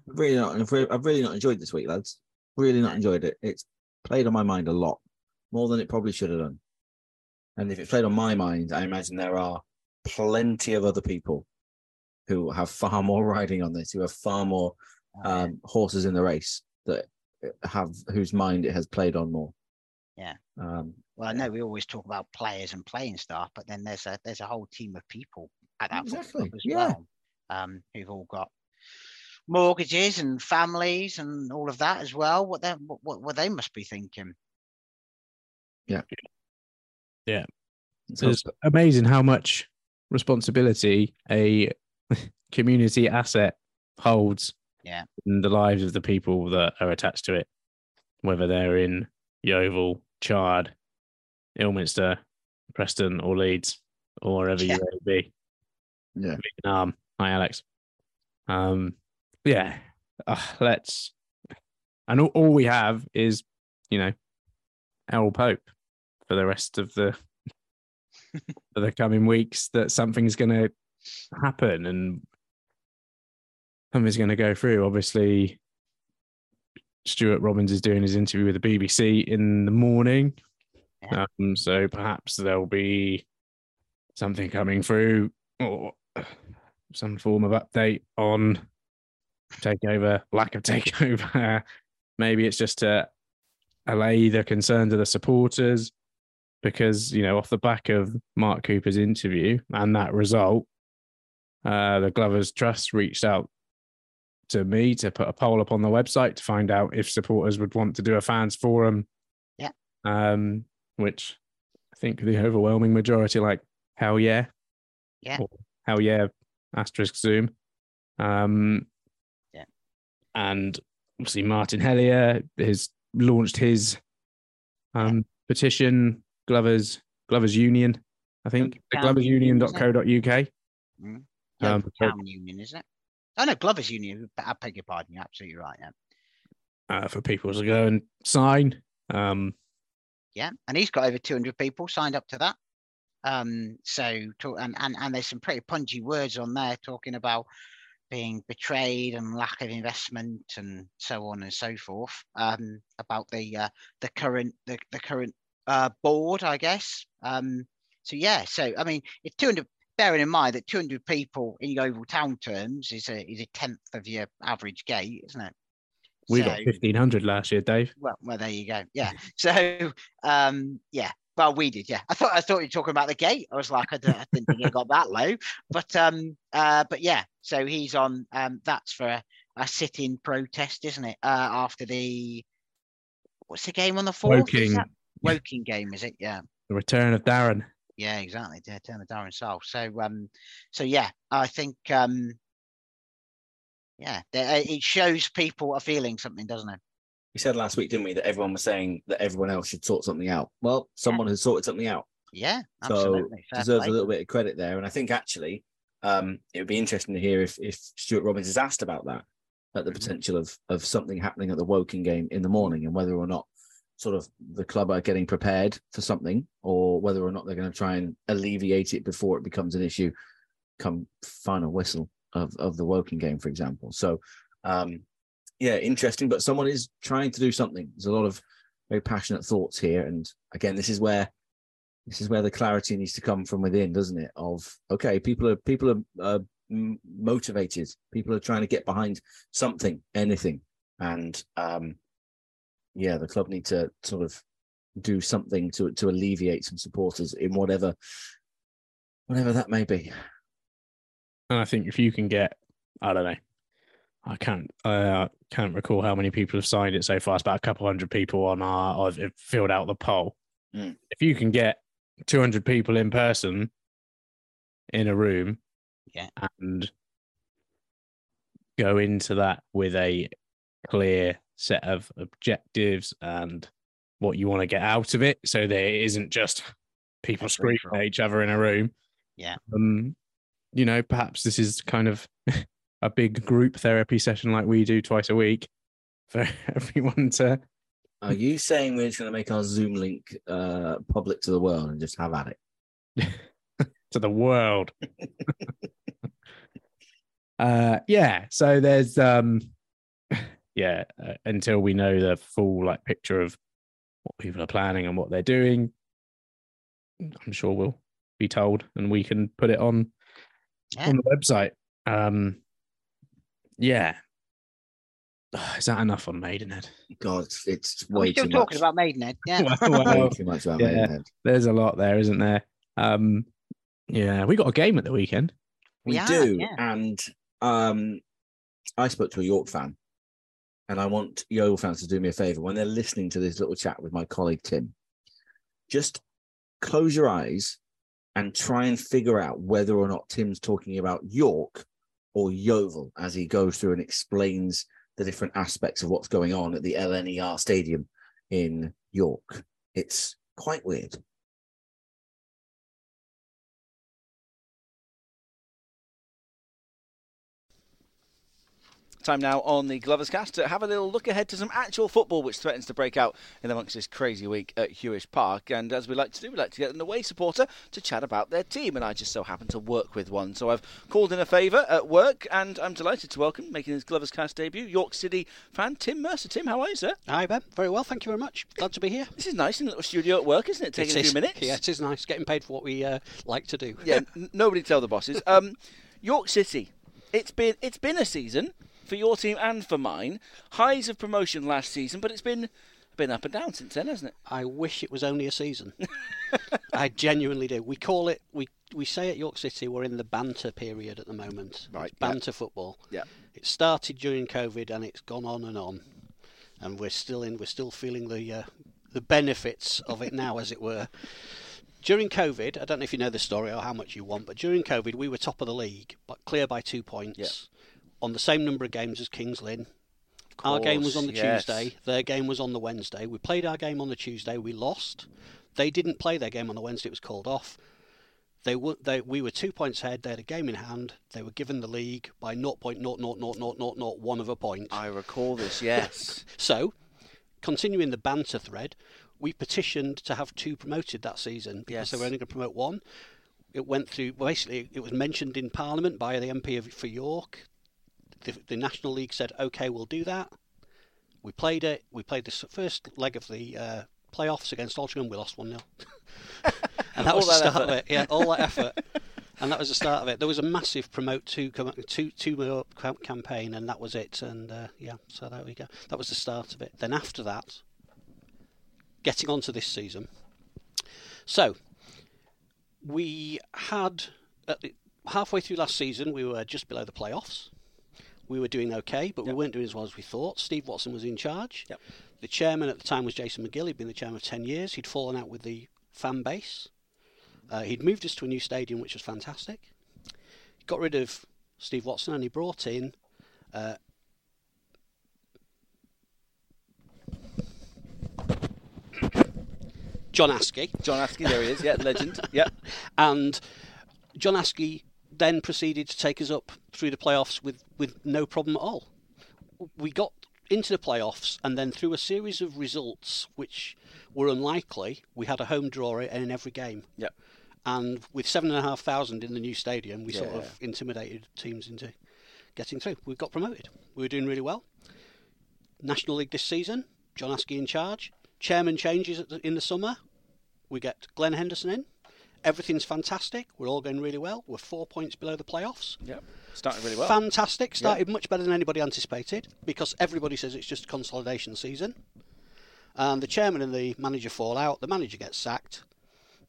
I've really not I've really, I've really not enjoyed this week, lads. Really not enjoyed it. It's played on my mind a lot. More than it probably should have done. And if it's played on my mind, I imagine there are plenty of other people who have far more riding on this, who have far more Oh, um, horses in the race that have whose mind it has played on more. Yeah. Um, Well, I know we always talk about players and playing staff, but then there's a there's a whole team of people at that football Exactly, club as yeah. well, um, who've all got mortgages and families and all of that as well. What they what, what, what they must be thinking. Yeah. Yeah. So It's amazing how much responsibility a community asset holds Yeah. in the lives of the people that are attached to it, whether they're in Yeovil, Chard, Ilminster, Preston, or Leeds, or wherever Yeah. you may be. yeah, Um, hi, Alex. Um, yeah, uh, let's. And all, all we have is, you know, Errol Pope for the rest of the for the coming weeks. That something's going to happen and something's going to go through. Obviously, Stuart Robbins is doing his interview with the BBC in the morning, um, so perhaps there'll be something coming through or some form of update on takeover, lack of takeover. Maybe it's just to allay the concerns of the supporters because, you know, off the back of Mark Cooper's interview and that result, uh, the Glovers Trust reached out to me to put a poll up on the website to find out if supporters would want to do a fans forum. Yeah. Um, which I think the overwhelming majority like, hell yeah. Yeah. Or, hell yeah, asterisk Zoom. Um, Yeah. And obviously Martin Hellier has launched his um, petition, Glovers Glovers Union, I think. The Town Union, isn't gloversunion.co.uk. Mm. Yeah, Um, Union, isn't it? Oh no, Glover's Union. I beg your pardon. You're absolutely right. Yeah, uh, for people to go and sign. Um, yeah. And he's got over 200 people signed up to that. Um, so talk, and, and and there's some pretty punchy words on there talking about being betrayed and lack of investment and so on and so forth. Um, about the uh, the current the, the current uh, board, I guess. Um, so yeah. So I mean, it's 200. Bearing in mind that 200 people in Yeovil town terms is a is a tenth of your average gate, isn't it? we got 1500 last year, Dave. well, well, there you go. Yeah. So, um, yeah. Well, we did. Yeah. I thought I thought you were talking about the gate. I was like, I, don't, I didn't think it got that low. But um, uh, but yeah. So he's on. Um, that's for a, a sit-in protest, isn't it? Uh, after the what's the game on the fourth? Woking, Woking game, is it? Yeah. the return of Darren. Yeah, exactly. Yeah, turn the Darren South. So um, so yeah, I think um, yeah, it shows people are feeling something, doesn't it? we said last week, didn't we, that everyone was saying that everyone else should sort something out. Well, someone has sorted something out. Yeah, So absolutely. Fair deserves play. a little bit of credit there. And I think actually um, it would be interesting to hear if if Stuart Robbins is asked about that, at the Mhm. potential of of something happening at the Woking game in the morning and whether or not sort of the club are getting prepared for something or whether or not they're going to try and alleviate it before it becomes an issue come final whistle of, of the Woking game, for example. So um yeah, interesting, but someone is trying to do something. There's a lot of very passionate thoughts here. And again, this is where this is where the clarity needs to come from within, doesn't it? Of okay, people are people are uh, motivated. People are trying to get behind something, anything, and um, yeah, the club need to sort of do something to to alleviate some supporters in whatever whatever that may be. And I think if you can get, I don't know, I can't, uh, can't recall how many people have signed it so far. It's about a couple hundred people on our, have filled out the poll. Mm. If you can get 200 people in person in a room, Yeah. and go into that with a clear set of objectives and what you want to get out of it, so there isn't just people A screaming at each other in a room. Yeah. Um, you know, perhaps this is kind of a big group therapy session like we do twice a week for everyone to. Are you saying we're just going to make our Zoom link uh, public to the world and just have at it? to the world. uh yeah, so there's um yeah, uh, until we know the full like picture of what people are planning and what they're doing. I'm sure we'll be told, and we can put it on Yeah. on the website. Um, yeah. Is that enough on Maidenhead? God, it's, it's We're way still too talking much. about Maidenhead. Yeah. Well, Way well, too much about yeah. Maidenhead. there's a lot there, isn't there? Um, yeah, we got a game at the weekend. We We are, do, yeah. and um, I spoke to a York fan, and I want Yeovil fans to do me a favour when they're listening to this little chat with my colleague Tim. Just close your eyes and try and figure out whether or not Tim's talking about York or Yeovil as he goes through and explains the different aspects of what's going on at the LNER Stadium in York. It's quite weird. Time now on the Glovers Cast to have a little look ahead to some actual football which threatens to break out in amongst this crazy week at Huish Park. And as we like to do, we like to get an away supporter to chat about their team. And I just so happen to work with one. So I've called in a favour at work and I'm delighted to welcome, making his Glovers Cast debut, York City fan Tim Mercer. Tim, how are you, sir? Hi, Ben. Very well, thank you very much. Glad to be here. This is nice in a little studio at work, isn't it? Taking It a few is. minutes. Yeah, it is nice. Getting paid for what we uh, like to do. yeah, n- nobody tell the bosses. Um, York City. It's been it's been a season for your team and for mine. Highs of promotion last season, but it's been been up and down since then, hasn't it? I wish it was only a season. I genuinely do. We call it. We we say at York City we're in the banter period at the moment. Right, It's banter football. Yeah. It started during COVID and it's gone on and on, and we're still in. We're still feeling the uh, the benefits of it now, as it were. During COVID, I don't know if you know the story or how much you want, but during COVID, we were top of the league, but clear by two points, on the same number of games as Kings Lynn. Our game was on the yes. Tuesday. Their game was on the Wednesday. We played our game on the Tuesday. We lost. They didn't play their game on the Wednesday. It was called off. They were they we were two points ahead. They had a game in hand. They were given the league by 0.0000001 of a point. I recall this. Yes. So, continuing the banter thread, we petitioned to have two promoted that season because Yes. they were only going to promote one. It went through. Basically, it was mentioned in Parliament by the MP of, for York. The, the National League said, "Okay, we'll do that." We played it. We played the first leg of the uh, playoffs against Altrincham. We lost one 0 and that was the start of it. Yeah, all that effort. And that was the start of it. There was a massive promote two two two more campaign, and that was it. And uh, yeah, so there we go. That was the start of it. Then after that, getting on to this season. So we had at the, halfway through last season, we were just below the playoffs. We were doing okay, but we weren't doing as well as we thought. Steve Watson was in charge. Yep. The chairman at the time was Jason McGill. He'd been the chairman for 10 years. He'd fallen out with the fan base. Uh, he'd moved us to a new stadium, which was fantastic. He got rid of Steve Watson and he brought in uh, John Askey. John Askey, there he is. Yeah, legend. Yeah. And John Askey then proceeded to take us up through the playoffs with, with no problem at all. We got into the playoffs, and then through a series of results which were unlikely, we had a home draw in every game. Yep. And with seven and a half thousand in the new stadium, we sort Yeah. of intimidated teams into getting through. We got promoted. We were doing really well. National League this season, John Askey in charge. Chairman changes at the, in the summer. We get Glenn Henderson in. Everything's fantastic. We're all going really well. We're four points below the playoffs. Yep. Starting really well. Fantastic. Started much better than anybody anticipated because everybody says it's just a consolidation season. And the chairman and the manager fall out. The manager gets sacked.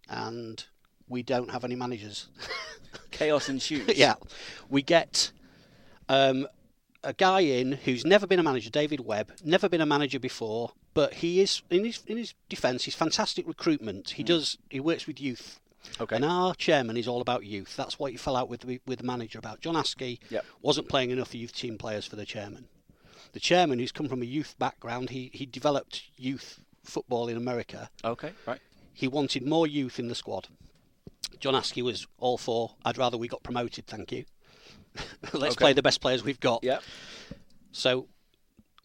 And we don't have any managers. Chaos ensues. yeah. We get um, a guy in who's never been a manager, David Webb, never been a manager before, but he is in his in his defence, he's fantastic recruitment. He does he works with youth. Okay. And our chairman is all about youth. That's what he fell out with the- with the manager about. John Askey Yep. wasn't playing enough youth team players for the chairman. The chairman, who's come from a youth background, he, he developed youth football in America. Okay. Right. He wanted more youth in the squad. John Askey was all for, I'd rather we got promoted, thank you. Let's Okay. play the best players we've got. Yep. So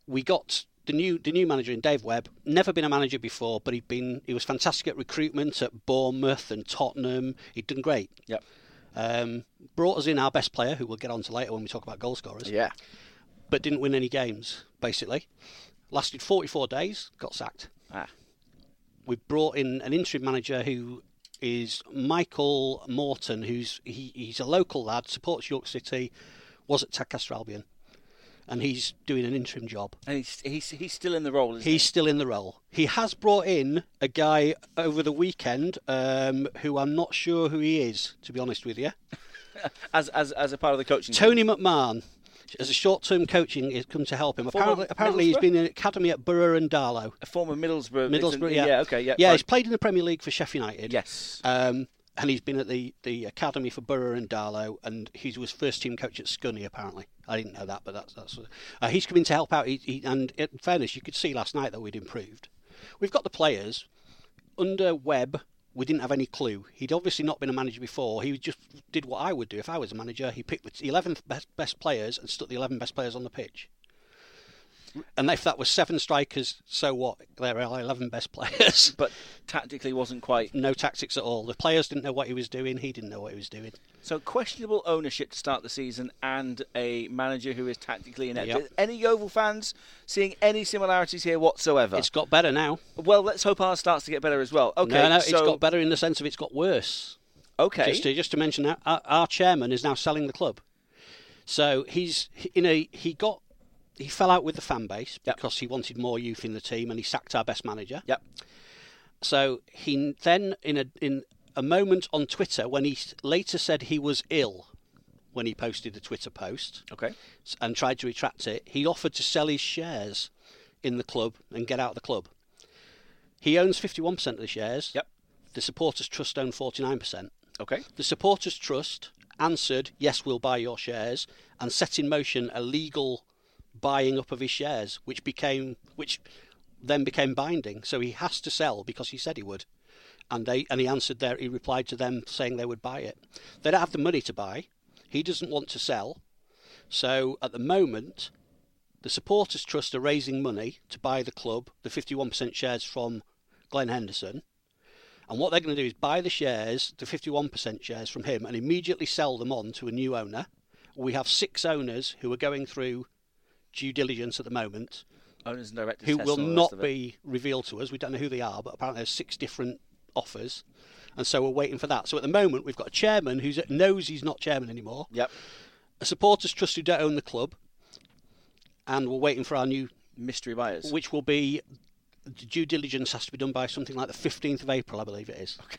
we got the new the new manager in Dave Webb. Never been a manager before, but he'd been he was fantastic at recruitment at Bournemouth and Tottenham. He'd done great. Yep. Um, brought us in our best player, who we'll get on to later when we talk about goal scorers. Yeah. But didn't win any games. Basically, lasted 44 days, got sacked. Ah. We brought in an interim manager who is Michael Morton, who's he, he's a local lad, supports York City, was at Tadcaster Albion, and he's doing an interim job. And he's he's he's still in the role. Isn't He's still in the role. He has brought in a guy over the weekend um, who I'm not sure who he is, to be honest with you. as as as a part of the coaching. team. Tony McMahon, as a short-term coaching, has come to help him. Former Apparently, apparently he's been in academy at Borough and Darlow. a former Middlesbrough. Middlesbrough, yeah. yeah, okay, yeah. yeah. fine. He's played in the Premier League for Sheffield United. Yes. Um, and he's been at the, the academy for Borough and Darlow, and he was first team coach at Scunny. Apparently, I didn't know that, but that's that's. Uh, he's coming to help out. He, he, and in fairness, you could see last night that we'd improved. We've got the players under Webb. We didn't have any clue. He'd obviously not been a manager before. He just did what I would do if I was a manager. He picked the 11 best, best players and stuck the 11 best players on the pitch. And if that was seven strikers, so what? There are 11 best players. But tactically wasn't quite. no tactics at all. The players didn't know what he was doing. He didn't know what he was doing. So questionable ownership to start the season, and a manager who is tactically inept. Yep. Any Yeovil fans seeing any similarities here whatsoever? It's got better now. well, let's hope ours starts to get better as well. Okay, no, no, so it's got better in the sense of it's got worse. okay, Just to, just to mention that our, our chairman is now selling the club. So he's you know he got he fell out with the fan base Yep. because he wanted more youth in the team and he sacked our best manager. Yep. So he then in a in a moment on Twitter when he later said he was ill when he posted the Twitter post okay, and tried to retract it, he offered to sell his shares in the club and get out of the club. He owns 51% of the shares. Yep. The supporters trust own 49%. okay. The supporters trust answered, "Yes, we'll buy your shares," and set in motion a legal buying up of his shares, which became which then became binding. So he has to sell because he said he would, and they and he answered there. He replied to them saying they would buy it. They don't have the money to buy. He doesn't want to sell. So at the moment, the supporters trust are raising money to buy the club, the 51% shares from Glenn Henderson. And what they're going to do is buy the shares, the 51% shares from him, and immediately sell them on to a new owner. We have six owners who are going through due diligence at the moment, Owners and directors who will and all the not rest of it. be revealed to us. We don't know who they are, but apparently there's six different offers. And so we're waiting for that. So at the moment, we've got a chairman who knows he's not chairman anymore, Yep. a supporters trust who don't own the club, and we're waiting for our new, Mystery buyers. which will be the due diligence has to be done by something like the 15th of April, I believe it is. Okay.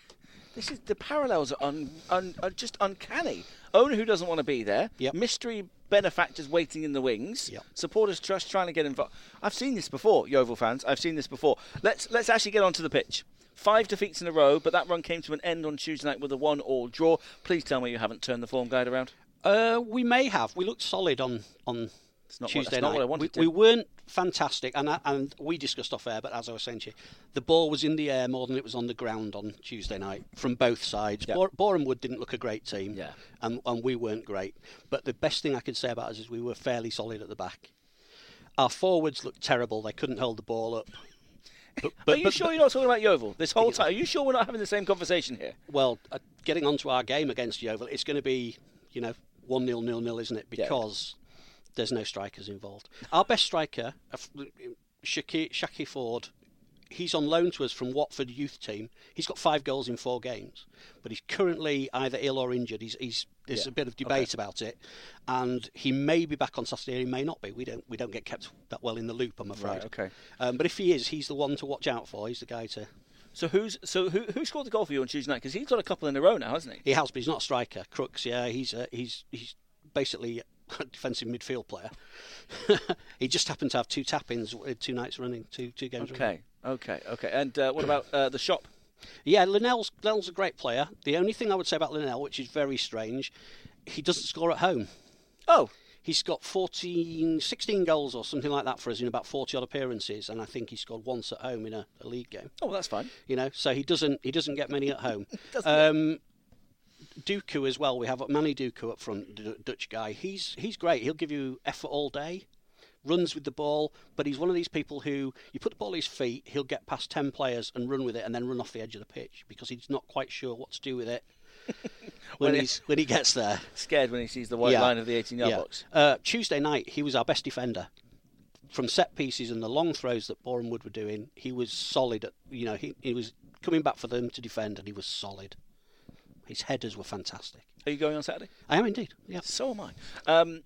This is the parallels are, un, un, are just uncanny. Owner who doesn't want to be there. Yep. Mystery benefactors waiting in the wings. Yep. Supporters trust trying to get involved. I've seen this before, Yeovil fans. I've seen this before. Let's let's actually get onto the pitch. Five defeats in a row, but that run came to an end on Tuesday night with a one-all draw. Please tell me you haven't turned the form guide around. Uh, we may have. We looked solid on on It's not what- Tuesday not night. what I wanted we, to. we weren't fantastic, and I, and we discussed off air. But as I was saying to you, the ball was in the air more than it was on the ground on Tuesday night from both sides. Yeah. Bor- Boreham Wood didn't look a great team, Yeah. and and we weren't great. But the best thing I can say about us is we were fairly solid at the back. Our forwards looked terrible. They couldn't hold the ball up. But, are you sure you're not talking about Yeovil this whole time? Are you sure we're not having the same conversation here? Well, uh, getting onto our game against Yeovil, it's going to be, you know, 1 0 0 0, isn't it? Because there's no strikers involved. Our best striker, Shaqai, Shaqai Forde, he's on loan to us from Watford youth team. He's got five goals in four games, but he's currently either ill or injured. He's, he's there's Yeah. a bit of debate about it, and he may be back on Saturday. He may not be. We don't we don't get kept that well in the loop, I'm afraid. Right, okay. Um, but if he is, he's the one to watch out for. He's the guy to. So who's so who who scored the goal for you on Tuesday night? Because he's got a couple in a row now, hasn't he? He has, but he's not a striker. Crooks, yeah, he's uh, he's he's basically a defensive midfield player. he just happened to have two tap-ins uh, two nights running, two two games. running. Okay, okay, okay. And uh, what about uh, the shop? Yeah, Linnell's Linnell's a great player. The only thing I would say about Linnell, which is very strange, he doesn't score at home. Oh, He's got 14, 16 goals or something like that for us in about 40 odd appearances, and I think he scored once at home in a, a league game. oh, well, that's fine. You know, so he doesn't he doesn't get many at home. Um, Duku as well. We have Manny Duku up front, the Dutch guy. He's he's great. He'll give you effort all day. Runs with the ball, but he's one of these people who you put the ball at his feet, he'll get past ten players and run with it, and then run off the edge of the pitch because he's not quite sure what to do with it when When he- he's when he gets there. Scared when he sees the white Yeah. line of the 18-yard Yeah. box. Uh, Tuesday night, he was our best defender. From set pieces and the long throws that Boreham Wood were doing, he was solid. At, you know, he, he was coming back for them to defend, and he was solid. His headers were fantastic. Are you going on Saturday? I am indeed. Yeah. So am I. Um,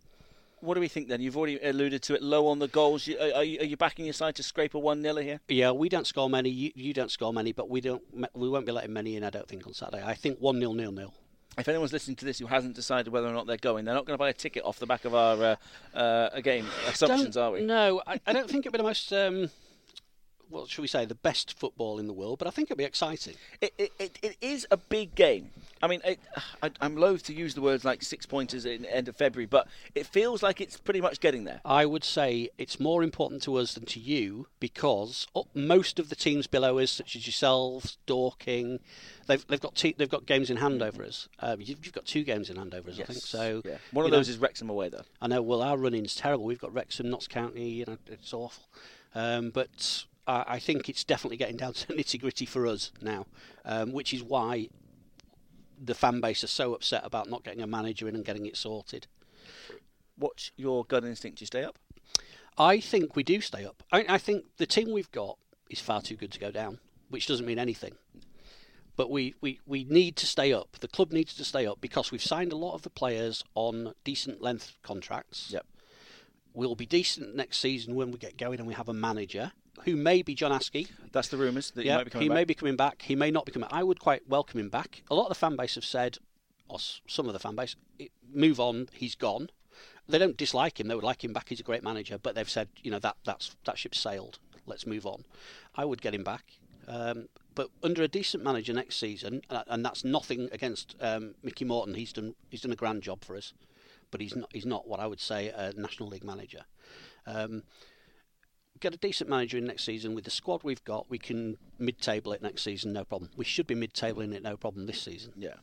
what do we think then? You've already alluded to it. Low on the goals. You, are, you, are you backing your side to scrape a one 0 here? Yeah, we don't score many. You, you don't score many, but we don't. We won't be letting many in. I don't think on Saturday. I think one 0 nil nil. If anyone's listening to this who hasn't decided whether or not they're going, they're not going to buy a ticket off the back of our uh, uh, game assumptions, Don't- are we? No, I, I don't think it'd be the most. Um, what should we say? The best football in the world, but I think it'll be exciting. It, it, it, is a big game. I mean, it, I, I'm loath to use the words like six pointers in the end of February, but it feels like it's pretty much getting there. I would say it's more important to us than to you because uh, most of the teams below us, such as yourselves, Dorking, they've they've got two, they've got games in hand over us. Um, you've, you've got two games in hand over us, I think. So yeah. one of know, those is Wrexham away, though. I know. Well, our running's terrible. We've got Wrexham, Notts County. You know, it's awful. Um, but I, I think it's definitely getting down to nitty gritty for us now, um, which is why the fan base are so upset about not getting a manager in and getting it sorted. What's your gut instinct? Do you stay up? I think we do stay up. I, I think the team we've got is far too good to go down, which doesn't mean anything. But we, we, we need to stay up. The club needs to stay up because we've signed a lot of the players on decent length contracts. Yep. We'll be decent next season when we get going and we have a manager who may be John Askey. That's the rumours that he yeah, might be coming he back. may be coming back. He may not be coming. I would quite welcome him back. A lot of the fan base have said, or some of the fan base, move on. He's gone. They don't dislike him. They would like him back. He's a great manager. But they've said, you know, that that's that ship sailed. Let's move on. I would get him back. Um, but under a decent manager next season, and that's nothing against um, Mickey Morton. He's done he's done a grand job for us, but he's not he's not what I would say a National League manager. Um, get a decent manager in next season with the squad we've got. We can mid-table it next season, no problem. We should be mid-tabling it, no problem this season. Yeah.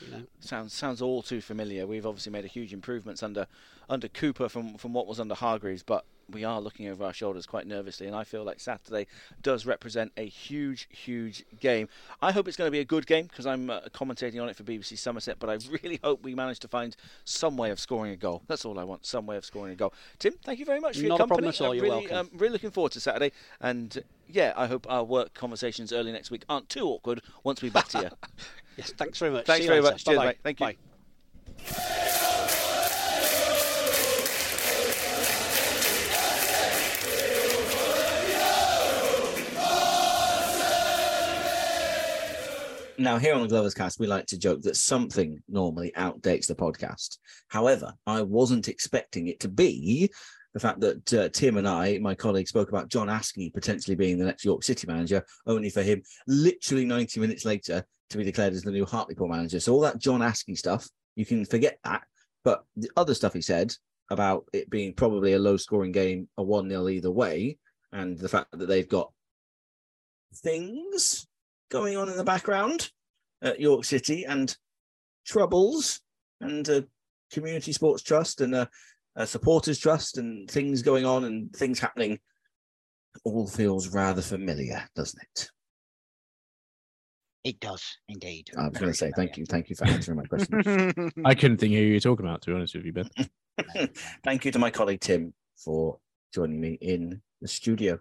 You know, Sounds sounds all too familiar. We've obviously made a huge improvements under under Cooper from from what was under Hargreaves, but we are looking over our shoulders quite nervously, and I feel like Saturday does represent a huge, huge game. I hope it's going to be a good game because I'm uh, commentating on it for BBC Somerset, but I really hope we manage to find some way of scoring a goal. That's all I want, some way of scoring a goal. Tim, thank you very much for your Not a company. problem at all, I'm you're really, welcome. um, really looking forward to Saturday, and uh, yeah, I hope our work conversations early next week aren't too awkward once we back to you. yes, thanks very much. Thanks very later. much. Cheers. Thank you. Now, here on the Glovers Cast, we like to joke that something normally outdates the podcast. However, I wasn't expecting it to be the fact that uh, Tim and I, my colleague, spoke about John Askey potentially being the next York City manager, only for him literally 90 minutes later to be declared as the new Hartlepool manager. So, all that John Askey stuff, you can forget that. But the other stuff he said about it being probably a low scoring game, a 1 0 either way, and the fact that they've got things going on in the background at York City and troubles and a community sports trust and a, a supporters trust and things going on and things happening all feels rather familiar, doesn't it? It does indeed. I was going to say thank you, thank you for answering my question. I couldn't think who you're talking about, to be honest with you, Ben. thank you to my colleague Tim for joining me in the studio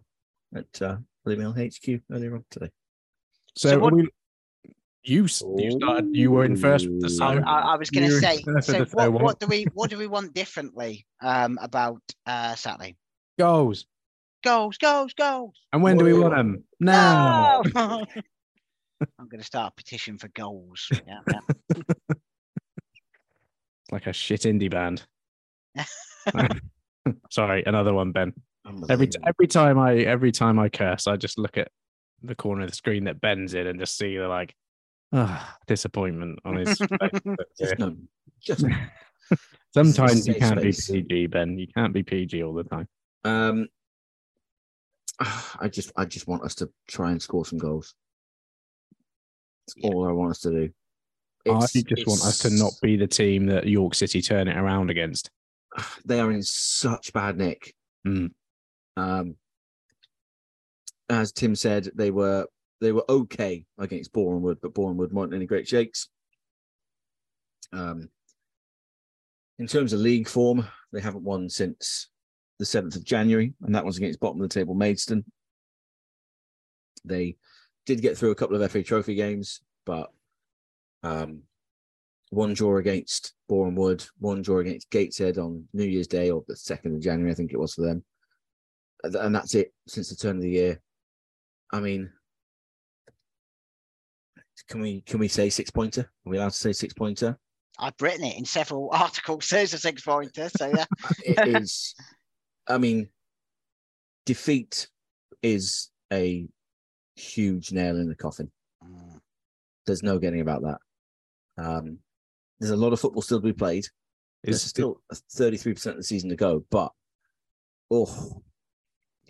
at uh, Blue Mill HQ earlier on today. So, So what- we- you you started. You were in first with the I. I, I was going to say. So what, what do we what do we want differently um, about uh, Saturday? goals? Goals, goals, goals. And when do we want them? Now. No! I'm going to start a petition for goals. Yeah, yeah. It's like a shit indie band. Sorry, another one, Ben. Every every time I every time I curse, I just look at the corner of the screen that bends in and just see the like, ah, disappointment on his face. Just no, just Sometimes you can't be. PG, Ben. You can't be PG all the time. Um, I just, I just want us to try and score some goals. That's all I want us to do. I just want us to not be the team that York City turn it around against. They are in such bad nick. Mm. Um, as Tim said, they were they were okay against Bournemouth, but Bournemouth weren't any great shakes. Um, in terms of league form, they haven't won since the seventh of January, and that was against bottom of the table Maidstone. They did get through a couple of FA Trophy games, but um, one draw against Boreham Wood, one draw against Gateshead on New Year's Day or the second of January, I think it was for them, and that's it since the turn of the year. I mean, can we can we say six pointer? Are we allowed to say six pointer? I've written it in several articles. There's a six pointer. So yeah. it is. I mean, defeat is a huge nail in the coffin. Mm. There's no getting about that. Um, there's a lot of football still to be played. There's Is, still 33% of the season to go, but oh,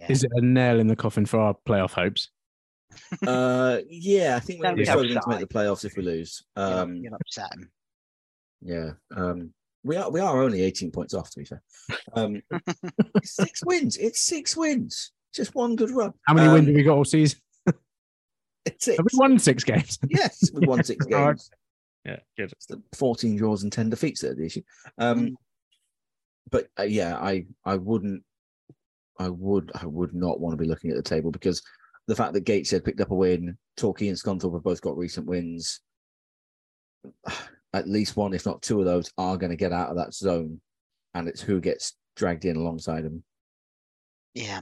is it a nail in the coffin for our playoff hopes? uh, yeah, I think we're Don't going to be be struggling to make the playoffs if we lose. Um, you'll upset. Yeah. Um, we are we are only 18 points off, to be fair. Um, six wins. It's six wins. Just one good run. How many Um, wins have we got all season? It's six. Have we won six games? Yes, we won six games. Yeah, good. It's the 14 draws and 10 defeats that are the issue. Um, but uh, yeah, I I wouldn't, I would I would not want to be looking at the table because the fact that Gateshead picked up a win, Torquay and Scunthorpe have both got recent wins. At least one, if not two of those, are going to get out of that zone, and it's who gets dragged in alongside them. Yeah.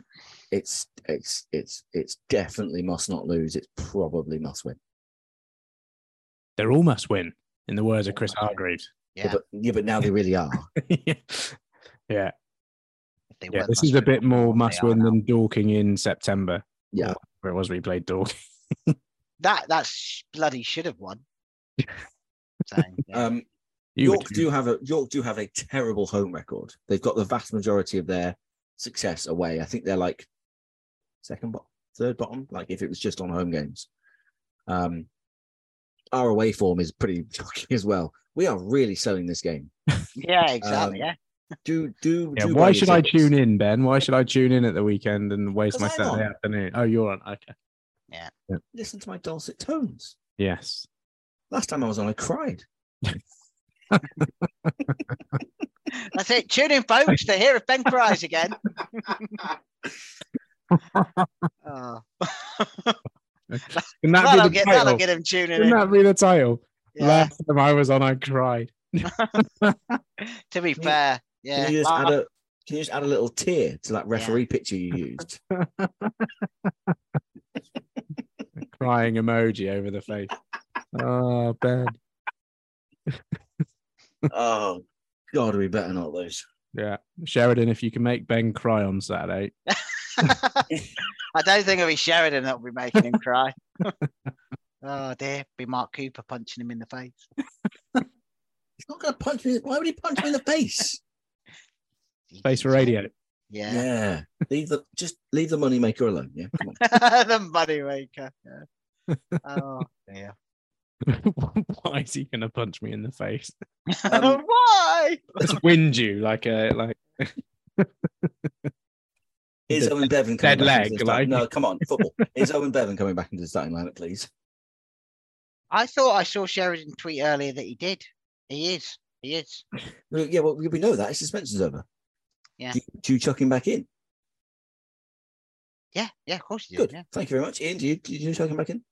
It's it's it's it's definitely must not lose. It's probably must win. They're all must win, in the words of Chris Almost. Hargreaves. Yeah, Yeah. but yeah, but now they really are. yeah. Yeah. If they Yeah. This is a bit more they must win than Dorking in September, Yeah, where it was we played Dorking. That that's bloody should have won. So, yeah. Um, You York would- do have a York do have a terrible home record. They've got the vast majority of their success away. I think they're like second bottom, third bottom. Like if it was just on home games. Um, our away form is pretty shocking as well. We are really selling this game. yeah, exactly. um, yeah. Do do, Yeah, do why should your I tune in, Ben? Why should I tune in at the weekend and waste my I'm Saturday on. afternoon? Oh, you're on. Okay. Yeah. Listen to my dulcet tones. Yes. Last time I was on, I cried. That's it. Tune in, folks, to hear if Ben cries again. oh. Can that that'll, get, title? that'll get him tuning Can in. that be the title? Yeah. Last time I was on, I cried. To be fair, yeah. Can you just laugh- add a can you just add a little tear to that referee picture you used? Crying emoji over the face. Oh, Ben. oh God, we better not lose. Yeah. Sheridan, if you can make Ben cry on Saturday. I don't think it'll be Sheridan that'll be making him cry. oh dear, be Mark Cooper punching him in the face. He's not going to punch me. Why would he punch me in the face? Face for radio. Yeah. Yeah, leave the just leave the money maker alone. Yeah, come on. the money maker. Yeah. Oh dear. Why is he going to punch me in the face? Um, Why? Just wind you like a like. Is Owen Bevan coming dead back into leg, the like- No, come on, football. Is Owen Bevan coming back into the starting lineup, please? I thought I saw Sheridan tweet earlier that he did. He is. He is. Well, Yeah, well, we know that his suspension's over. Yeah. Do you, do you chuck him back in? Yeah. Yeah. Of course he did. Good. Yeah. Thank you very much, Ian. Do you, do you chuck him back in?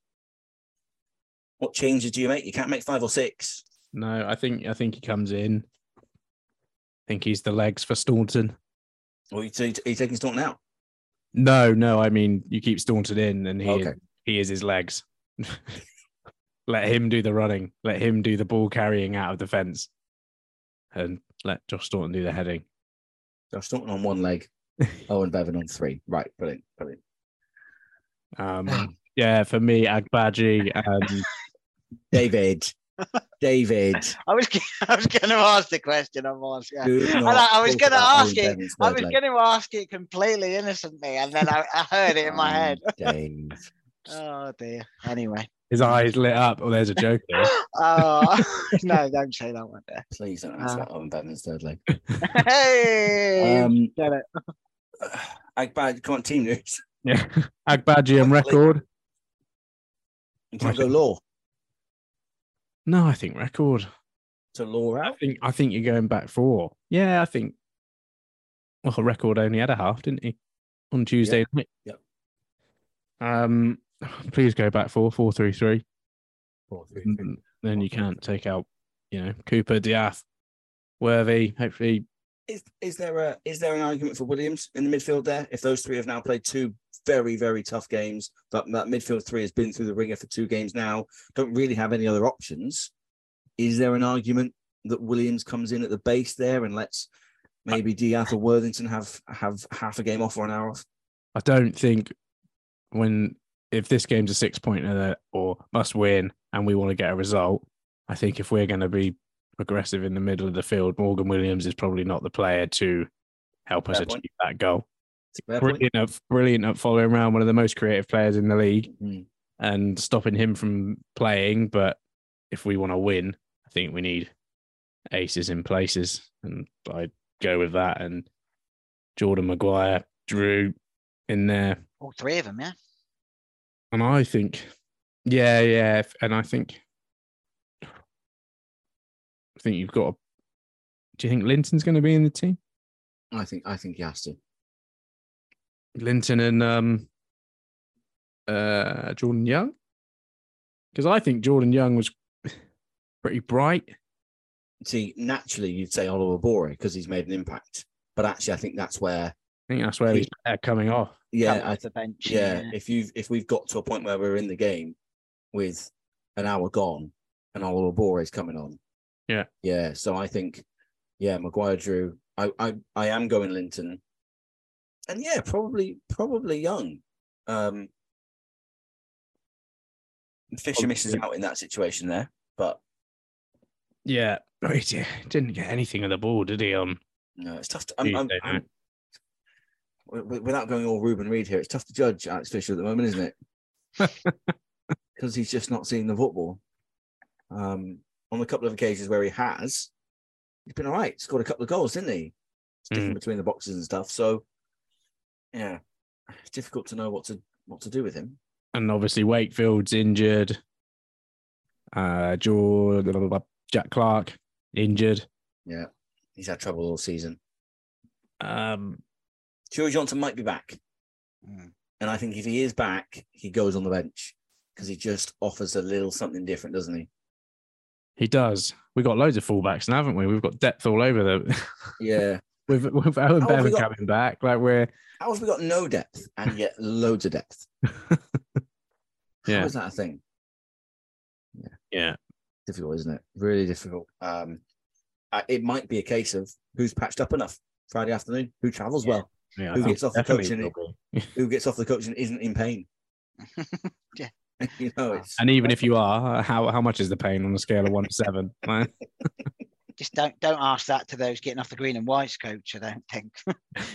What changes do you make? You can't make five or six. No, I think I think he comes in. I think he's the legs for Staunton. Or are you, are you taking Staunton out? No, no, I mean you keep Staunton in, and he is, he is his legs. let him do the running. Let him do the ball carrying out of the fence, and let Josh Staunton do the heading. Josh Staunton on one leg, Owen Bevan on three. Right, brilliant, brilliant. Um, yeah, for me, Agbaji and David, David. I was. I was going to ask the question. I was. Yeah. And I, I was going to ask it. I was going to ask it completely innocently, and then I, I heard it in my head. Um, Dave. Oh dear. Anyway. His eyes lit up. Oh, there's a joke there. Oh no! Don't say that one there. Please don't ask Uh, about Owen Bevan's third leg. Hey. Um, get it. Agbad, come on, team news. Yeah, Agbaji and Reckord. You can't go law. No, I think Reckord. To law I think I think you're going back four. Yeah, I think. Well, Reckord only had a half, didn't he? On Tuesday night. Yep. Um, please go back four four three three. Four, three, Then you can't take out, you know, Cooper, D'Ath, Worthy. Hopefully, Is is there a is there an argument for Williams in the midfield there? If those three have now played two very very tough games, that that midfield three has been through the ringer for two games now, don't really have any other options. Is there an argument that Williams comes in at the base there and lets maybe D'Ath or Worthington have have half a game off or an hour off? I don't think when if this game's a six pointer or must win and we want to get a result, I think if we're going to be aggressive in the middle of the field, Morgan Williams is probably not the player to help us Fair achieve point. that goal. Fair point. Brilliant at, brilliant at following around one of the most creative players in the league Mm. and stopping him from playing. But if we want to win, I think we need aces in places, and I'd go with that. And Jordan Maguire, Drew in there. All three of them, yeah. And I think, yeah, yeah, and I think, I think you've got. A, Do you think Linton's going to be in the team? I think I think he has to. Linton and um, uh, Jordan Young, because I think Jordan Young was pretty bright. See, naturally you'd say Oliver Bore because he's made an impact, but actually I think that's where I think that's where he's better coming off. yeah, Coming I off the bench. yeah, if you've if we've got to a point where we're in the game with an hour gone and Oliver Bore is coming on. Yeah. Yeah. So I think, yeah, Maguire Drew. I I, I am going Linton. And yeah, probably probably young. Um Fisher misses out in that situation there, but Yeah, but he didn't get anything of the ball, did he? Um, no, it's tough to I'm, I'm, I'm- night. wi- wi- without going all Ruben Reed here, it's tough to judge Alex Fisher at the moment, isn't it? Because he's just not seeing the football. Um, on a couple of occasions where he has, he's been all right. Scored a couple of goals, didn't he? Sticking Mm. between the boxes and stuff. So, yeah, it's difficult to know what to what to do with him. and obviously Wakefield's injured. Uh, Jordan, Jack Clark injured. Yeah, he's had trouble all season. Um, Joe Johnson might be back, Mm. and I think if he is back, he goes on the bench because he just offers a little something different, doesn't he? he does. We've got loads of fullbacks now, haven't we? We've got depth all over the. Yeah. with with Owen How have we Bevan got- coming back, like we're How have we got no depth and yet loads of depth? Yeah. How is that a thing? yeah. Yeah. Difficult, isn't it? Really difficult. Um, it might be a case of who's patched up enough Friday afternoon, who travels well, Yeah, who gets off the definitely coach and will who gets off the coach and isn't in pain. Yeah. you know, it's And even if you are, how how much is the pain on a scale of one to seven? Just don't don't ask that to those getting off the green and whites coach. I don't think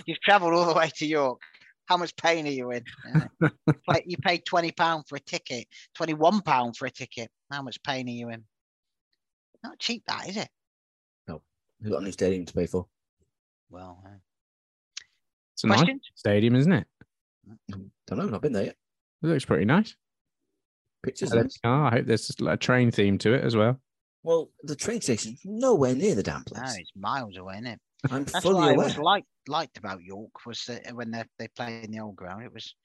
you've travelled all the way to York. How much pain are you in? Yeah. like you paid twenty pound for a ticket, twenty one pound for a ticket. How much pain are you in? Not cheap, that is it? No, we've got a new stadium to pay for. Well, uh, it's a nice stadium, isn't it? Don't know, not been there yet. It looks pretty nice. Pictures. I nice. I hope there's just like a train theme to it as well. Well, the train station's nowhere near the damn no, it's miles away, isn't it? I'm That's fully what I was liked liked about York was that when they they played in the old ground, it was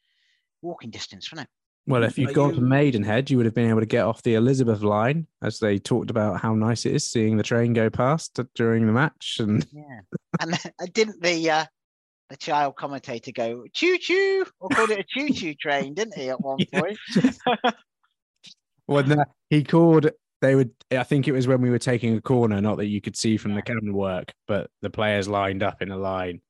walking distance, wasn't it? Well, if you'd Are gone to Maidenhead, you would have been able to get off the Elizabeth line as they talked about how nice it is seeing the train go past during the match. And Yeah. and didn't the uh, the child commentator go choo choo or called it a choo choo train, didn't he at one point? when the, he called, they would. I think it was when we were taking a corner, not that you could see from the camera work, but the players lined up in a line,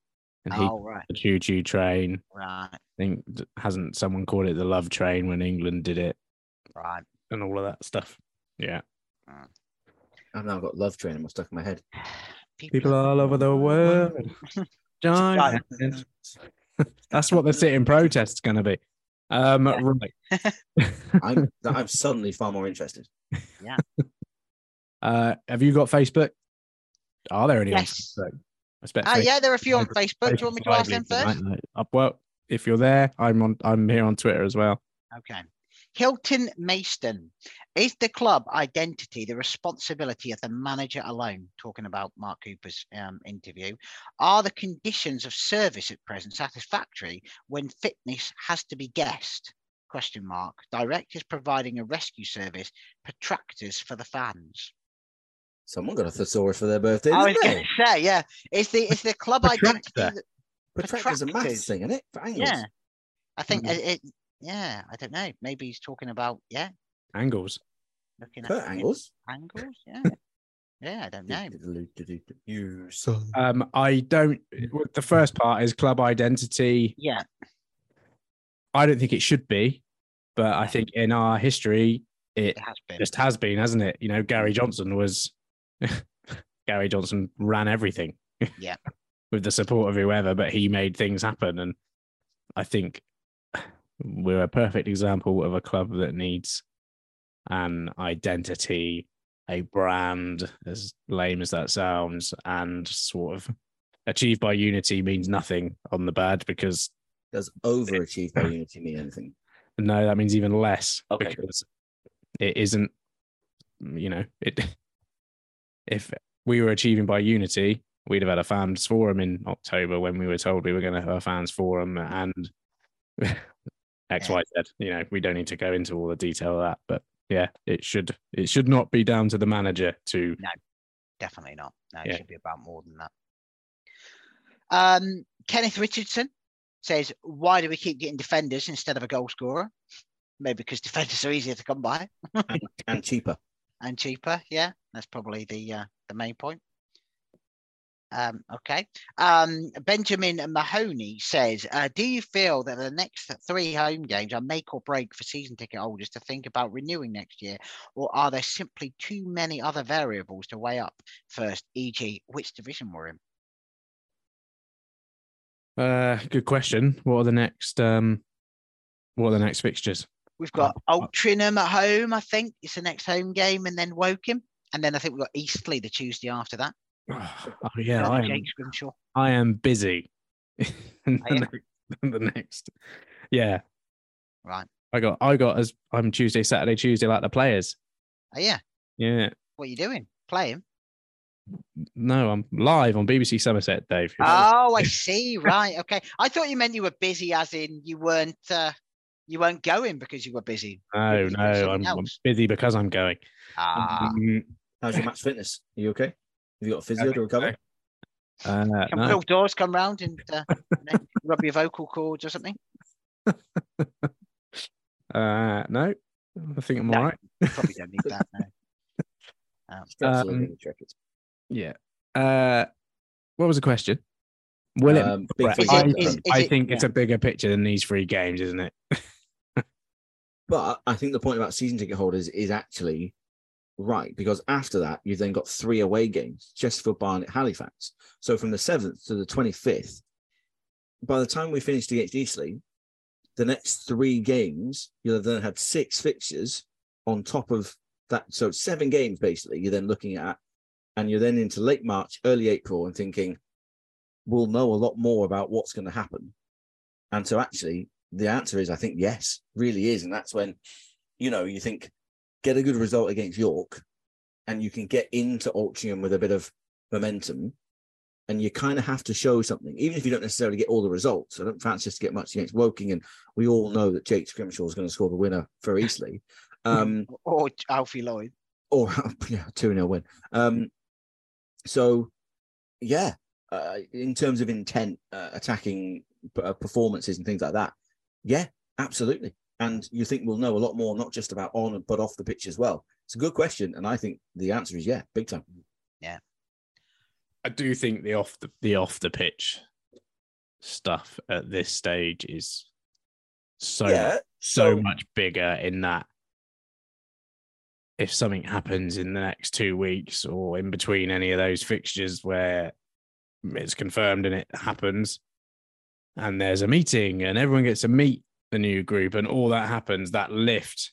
and he oh right, the choo choo train. right, I think hasn't someone called it the love train when England did it right. and all of that stuff. Yeah, I've now got love train stuck in my head. people all over the world. Join Right. That's what the sit-in protest is going to be. Um, right. I'm I'm suddenly far more interested. Uh, have you got Facebook? Are there any Yes. on Facebook? I expect Ah, yeah, there are a few on Facebook. Do you want me to ask them lively first? tonight, mate. Uh, well, if you're there, I'm on. I'm here on Twitter as well. Okay. Hilton Mayston. Is the club identity the responsibility of the manager alone? Talking about Mark Cooper's um, interview. Are the conditions of service at present satisfactory when fitness has to be guessed? question mark. Directors providing a rescue service, protractors for the fans. Someone got a thesaurus for their birthday. I was going to say, yeah, it's the it's the club identity. Protractor. that- Protractor's a maths thing, isn't it? For. Yeah, I think Mhm. it, it. Yeah, I don't know. Maybe he's talking about yeah, Angles. looking Kurt at angles. angles. Yeah, yeah, I don't know. You son. Um, I don't. The first part is club identity. Yeah, I don't think it should be, but I think in our history, it it has been. just has been, hasn't it? You know, Gary Johnson was Gary Johnson ran everything. Yeah. with the support of whoever, but he made things happen, and I think we're a perfect example of a club that needs an identity, a brand, as lame as that sounds, and sort of achieved by unity means nothing on the badge because Does overachieve by unity mean anything? no, that means even less Okay. because it isn't, you know, it. If we were achieving by unity, we'd have had a fans forum in October when we were told we were going to have a fans forum and X, Y, Z. You know, we don't need to go into all the detail of that, but yeah, it should it should not be down to the manager to No, Definitely not. No, Yeah. it should be about more than that. Um, Kenneth Richardson says, "Why do we keep getting defenders instead of a goal scorer? Maybe because defenders are easier to come by And cheaper. and cheaper. Yeah, that's probably the uh, the main point." Um, okay. Um, Benjamin Mahoney says, uh, "Do you feel that the next three home games are make or break for season ticket holders to think about renewing next year, or are there simply too many other variables to weigh up first? E.g., which division we're in?" Uh, good question. What are the next? Um, what are the next fixtures? We've got Uh, Altrincham at home, I think. It's the next home game, and then Woking. And then I think we've got Eastleigh the Tuesday after that. Oh yeah, I am. Jake Scrimshaw. I am busy. in Are the, next, the next, yeah. Right. I got. I got as I'm Tuesday, Saturday, Tuesday, like the players. Oh, yeah. Yeah. What are you doing? Playing? No, I'm live on BBC Somerset, Dave. Oh, I see. Right. Okay. I thought you meant you were busy, as in you weren't. Uh, you weren't going because you were busy. no, busy no, I'm, I'm busy because I'm going. Ah, Mm, How's your match fitness? Are you okay? Have you got a physio to recover? uh, can no. Will Dawes come round and uh, you rub your vocal cords or something? Uh, no, I think I'm No. all right. Probably don't need that. No. Stress Um. Yeah. Uh, what was the question? Will it? Um, big Right, three I, games, think- um, is I it- think it's a bigger picture than these three games, isn't it? But I think the point about season ticket holders is actually right because after that, you've then got three away games Chesterfield, Barnet, Halifax. So from the 7th to the 25th, by the time we finished against Eastleigh, the next three games, you'll have then had six fixtures on top of that. So seven games basically you're then looking at, and you're then into late March, early April, and thinking, we'll know a lot more about what's going to happen. And so actually, the answer is, I think, yes, really is. And that's when, you know, you think, get a good result against York, and you can get into Altrincham with a bit of momentum. And you kind of have to show something, even if you don't necessarily get all the results. I don't fancy us to get much against Woking, and we all know that Jake Scrimshaw is going to score the winner for Eastleigh. Um, Or Alfie Lloyd. or yeah, 2 0 win. Um, so, yeah, uh, in terms of intent, uh, attacking uh, performances and things like that, yeah, absolutely. And you think we'll know a lot more, not just about on but off the pitch as well. It's a good question, and I think the answer is yeah, big time. Yeah, I do think the off the, the off the pitch stuff at this stage is so yeah, so much bigger in that if something happens in the next two weeks or in between any of those fixtures where it's confirmed and it happens and there's a meeting and everyone gets to meet the new group and all that happens that lift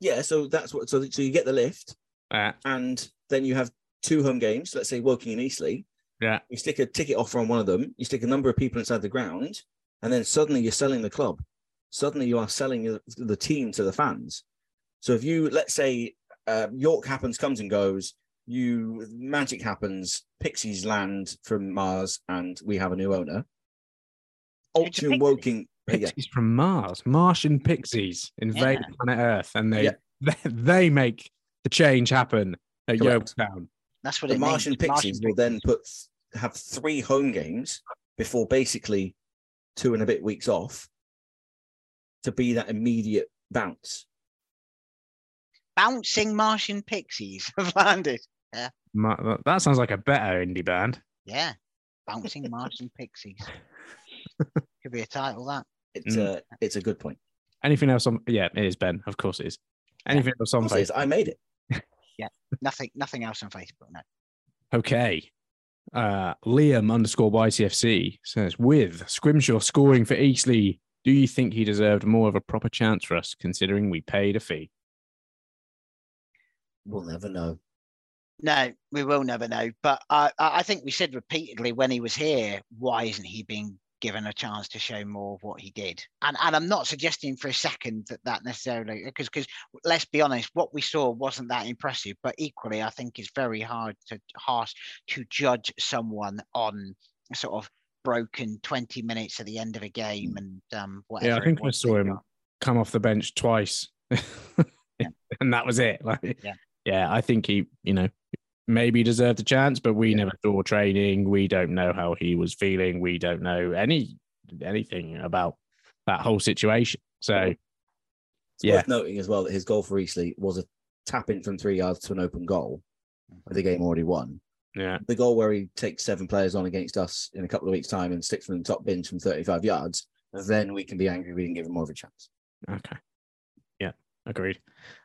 yeah. So that's what. So so you get the lift, uh, and then you have two home games. Let's say Woking and Eastleigh. yeah You stick a ticket offer on one of them. You stick a number of people inside the ground, and then suddenly you're selling the club. Suddenly you are selling the- the team to the fans. So if you let's say uh, York happens, comes and goes, you magic happens, Pixies land from Mars, and we have a new owner. Who's the Woking There you go. Pixies from Mars, Martian pixies invade Yeah. planet Earth, and they Yeah. they, they make the change happen at Correct. Yeovil That's what The it Martian means. Pixies will then put have three home games before basically two and a bit weeks off to be that immediate bounce. bouncing Martian pixies have landed. Ma- that- that sounds like a better indie band. Yeah, bouncing Martian pixies. Could be a title that. It's Mm. a it's a good point. Anything else on? Yeah, it is Ben. Of course it is. Anything else on Of course it is. Facebook? I made it. Yeah, nothing, nothing else on Facebook. No. Okay. Uh, Liam underscore YCFC says, with Scrimshaw scoring for Eastleigh, do you think he deserved more of a proper chance for us, considering we paid a fee? We'll never know. No, we will never know. But I, I I think we said repeatedly when he was here, why isn't he being given a chance to show more of what he did? And and I'm not suggesting for a second that that necessarily because because let's be honest, what we saw wasn't that impressive. But equally, I think it's very hard to harsh to judge someone on sort of broken 20 minutes at the end of a game and um whatever. yeah, I think I saw him got. come off the bench twice, and that was it. Like, Yeah. yeah, I think he, you know, maybe deserved a chance, but we Yeah. never saw training. We don't know how he was feeling. We don't know any anything about that whole situation. So, It's yeah, worth noting as well that his goal for Eastleigh was a tap in from three yards to an open goal, with the game already won. yeah, The goal where he takes seven players on against us in a couple of weeks' time and sticks from the top bins from 35 yards, then we can be angry we didn't give him more of a chance. Okay. Agreed.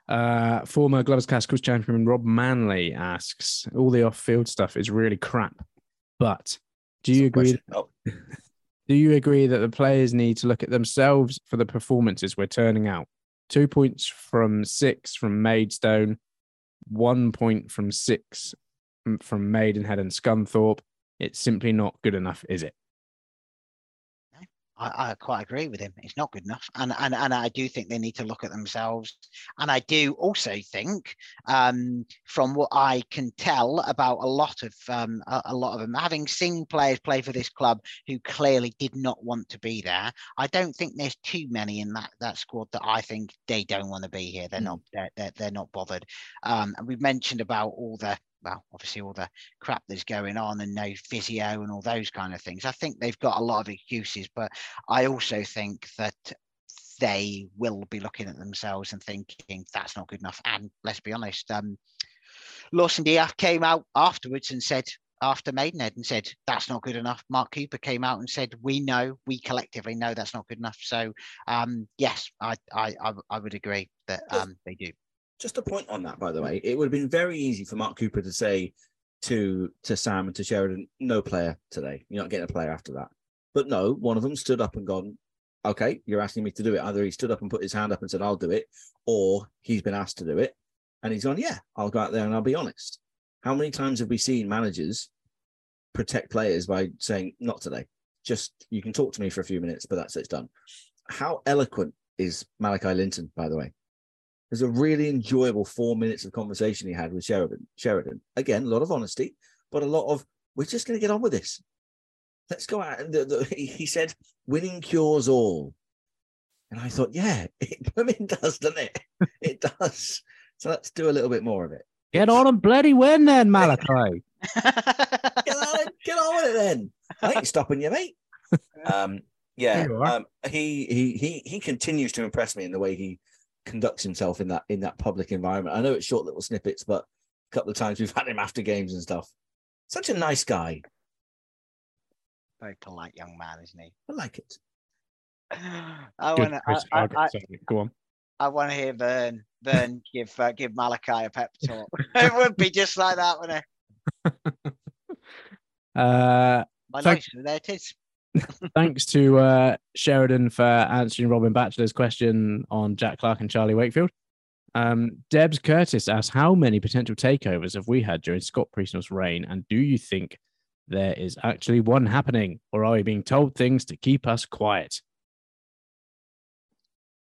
Uh, former Glovers Cast Quiz champion Rob Manley asks, all the off-field stuff is really crap, but do you agree? Oh, Do you agree that the players need to look at themselves for the performances we're turning out? Two points from six from Maidstone, one point from six from Maidenhead and Scunthorpe. It's simply not good enough, is it? I, I quite agree with him. It's not good enough, and and and I do think they need to look at themselves. And I do also think, um, from what I can tell about a lot of um, a, a lot of them, having seen players play for this club who clearly did not want to be there, I don't think there's too many in that that squad that I think they don't want to be here. They're not they're, they're, they're not bothered. Um, and we've mentioned about all the well, obviously all the crap that's going on and no physio and all those kind of things. I think they've got a lot of excuses, but I also think that they will be looking at themselves and thinking that's not good enough. And let's be honest, um, Lawson D'Ath came out afterwards and said, after Maidenhead, and said that's not good enough. Mark Cooper came out and said, we know, we collectively know that's not good enough. So um, yes, I, I I I would agree that um, they do. Just a point on that, by the way. It would have been very easy for Mark Cooper to say to to Sam and to Sheridan, no player today. You're not getting a player after that. But no, one of them stood up and gone, okay, you're asking me to do it. Either he stood up and put his hand up and said, I'll do it, or he's been asked to do it. And he's gone, yeah, I'll go out there and I'll be honest. How many times have we seen managers protect players by saying, not today? Just you can talk to me for a few minutes, but that's it's done. How eloquent is Malachi Linton, by the way? There's a really enjoyable four minutes of conversation he had with Sheridan. Sheridan, again, a lot of honesty, but a lot of we're just going to get on with this. Let's go out. And the, the, he he said, "Winning cures all," and I thought, yeah, it blooming does, doesn't it? It does. So let's do a little bit more of it. Get on and bloody win then, Malachi. Get on, get on with it then. I ain't stopping you, mate. Um, yeah, you um, he he he he continues to impress me in the way he conducts himself in that in that public environment. I know it's short little snippets, but a couple of times we've had him after games and stuff. Such a nice guy. Very polite young man, isn't he? I like it. I want to. Chris I, I, Go on. I want to hear Vern. Vern give uh, give Malachi a pep talk. it would be just like that, wouldn't it? Uh, My Thank- notes, there it is. Thanks to uh, Sheridan for answering Robin Batchelor's question on Jack Clark and Charlie Wakefield. Um, Debs Curtis asks, how many potential takeovers have we had during Scott Priestnall's reign? And do you think there is actually one happening? Or are we being told things to keep us quiet?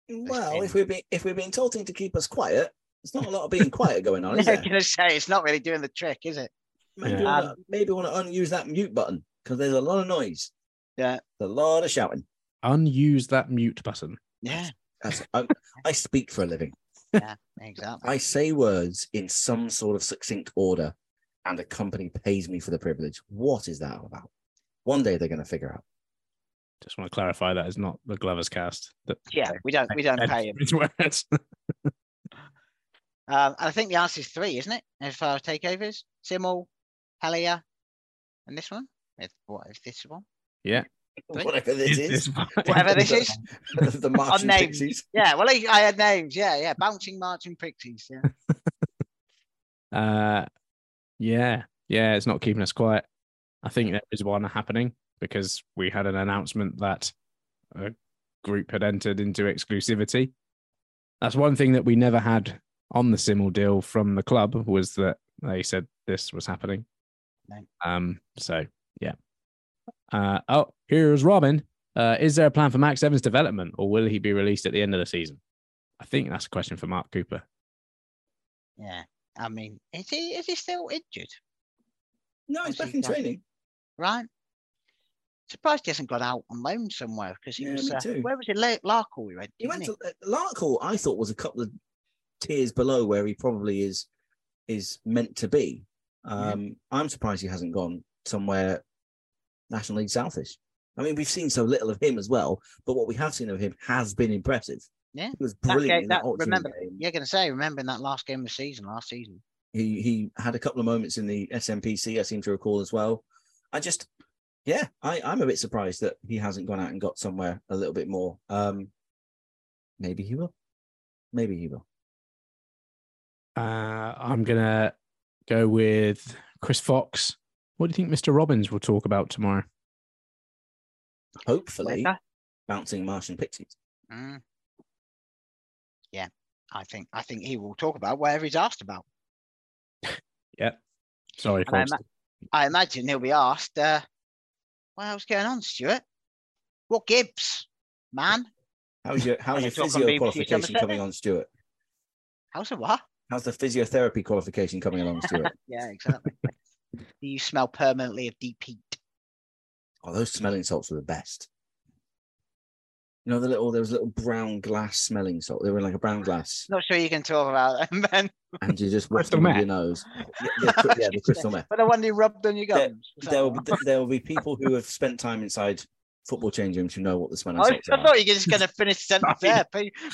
Well, if we're being if we're being told things to keep us quiet, there's not a lot of being quiet going on, I is was there? going to say it's not really doing the trick, is it? Maybe Yeah. wanna, maybe want to unuse that mute button because there's a lot of noise, Yeah. a lot of shouting. unuse that mute button. Yeah, That's, I, I speak for a living. yeah, exactly. I say words in some sort of succinct order, and a company pays me for the privilege. What is that all about? One day they're going to figure out. Just want to clarify that is not the Glovers cast. That Yeah, we don't we don't pay him. Words. Um, and I think the answer is three, isn't it? As far as takeovers, Simmel, Helia, and this one. If what if this one? Yeah. Whatever this Is is. this Whatever this is. the Marching names. Pixies. Yeah, well, I I had names. Yeah, yeah, bouncing marching pixies. Yeah, Uh, yeah, yeah, it's not keeping us quiet. I think there is one happening because we had an announcement that a group had entered into exclusivity. That's one thing that we never had on the Simmel deal from the club was that they said this was happening. No. Um, so yeah. Uh, oh, here's Robin. Uh, is there a plan for Max Evans' development, or will he be released at the end of the season? I think that's a question for Mark Cooper. yeah. I mean, is he is he still injured? No, he's What's he back in training. Right. Surprised he hasn't got out on loan somewhere because he Yeah, was. me Uh, too. where was it? La- Larkle we went. He went didn't to uh, Larkhall. I thought was a couple of tiers below where he probably is is meant to be. Um, I'm surprised he hasn't gone somewhere National League Southish. I mean, we've seen so little of him as well, but what we have seen of him has been impressive. Yeah, he was That brilliant game- in that, that- remember, game. you're going to say, remembering that last game of the season, last season. He he had a couple of moments in the SMPC. I seem to recall as well. I just, yeah, I I'm a bit surprised that he hasn't gone out and got somewhere a little bit more. Um, maybe he will. Maybe he will. Uh, I'm gonna go with Chris Fox. What do you think Mr. Robbins will talk about tomorrow? Hopefully, Weather. bouncing Martian Pixies. Mm. Yeah, I think I think he will talk about whatever he's asked about. Yeah. Sorry, I, ima- I imagine he'll be asked, uh, "What else going on, Stuart? What Gibbs, man? How's your how's your talk on physio qualification coming on, Stuart? How's it what? How's the physiotherapy qualification coming along, Stuart? yeah, exactly. Do you smell permanently of deep heat? oh, those smelling salts were the best. You know the little there was a little brown glass smelling salt. They were in like a brown glass, Not sure you can talk about them, man. and you just waft Crystal them with your nose. Yeah, yeah, cr- yeah, the crystal meth. But the one you rubbed on your There, gums. was that there will be, there will be people who have spent time inside football change rooms who know what the smelling I, salts I are. thought you were just going to finish the sentence there.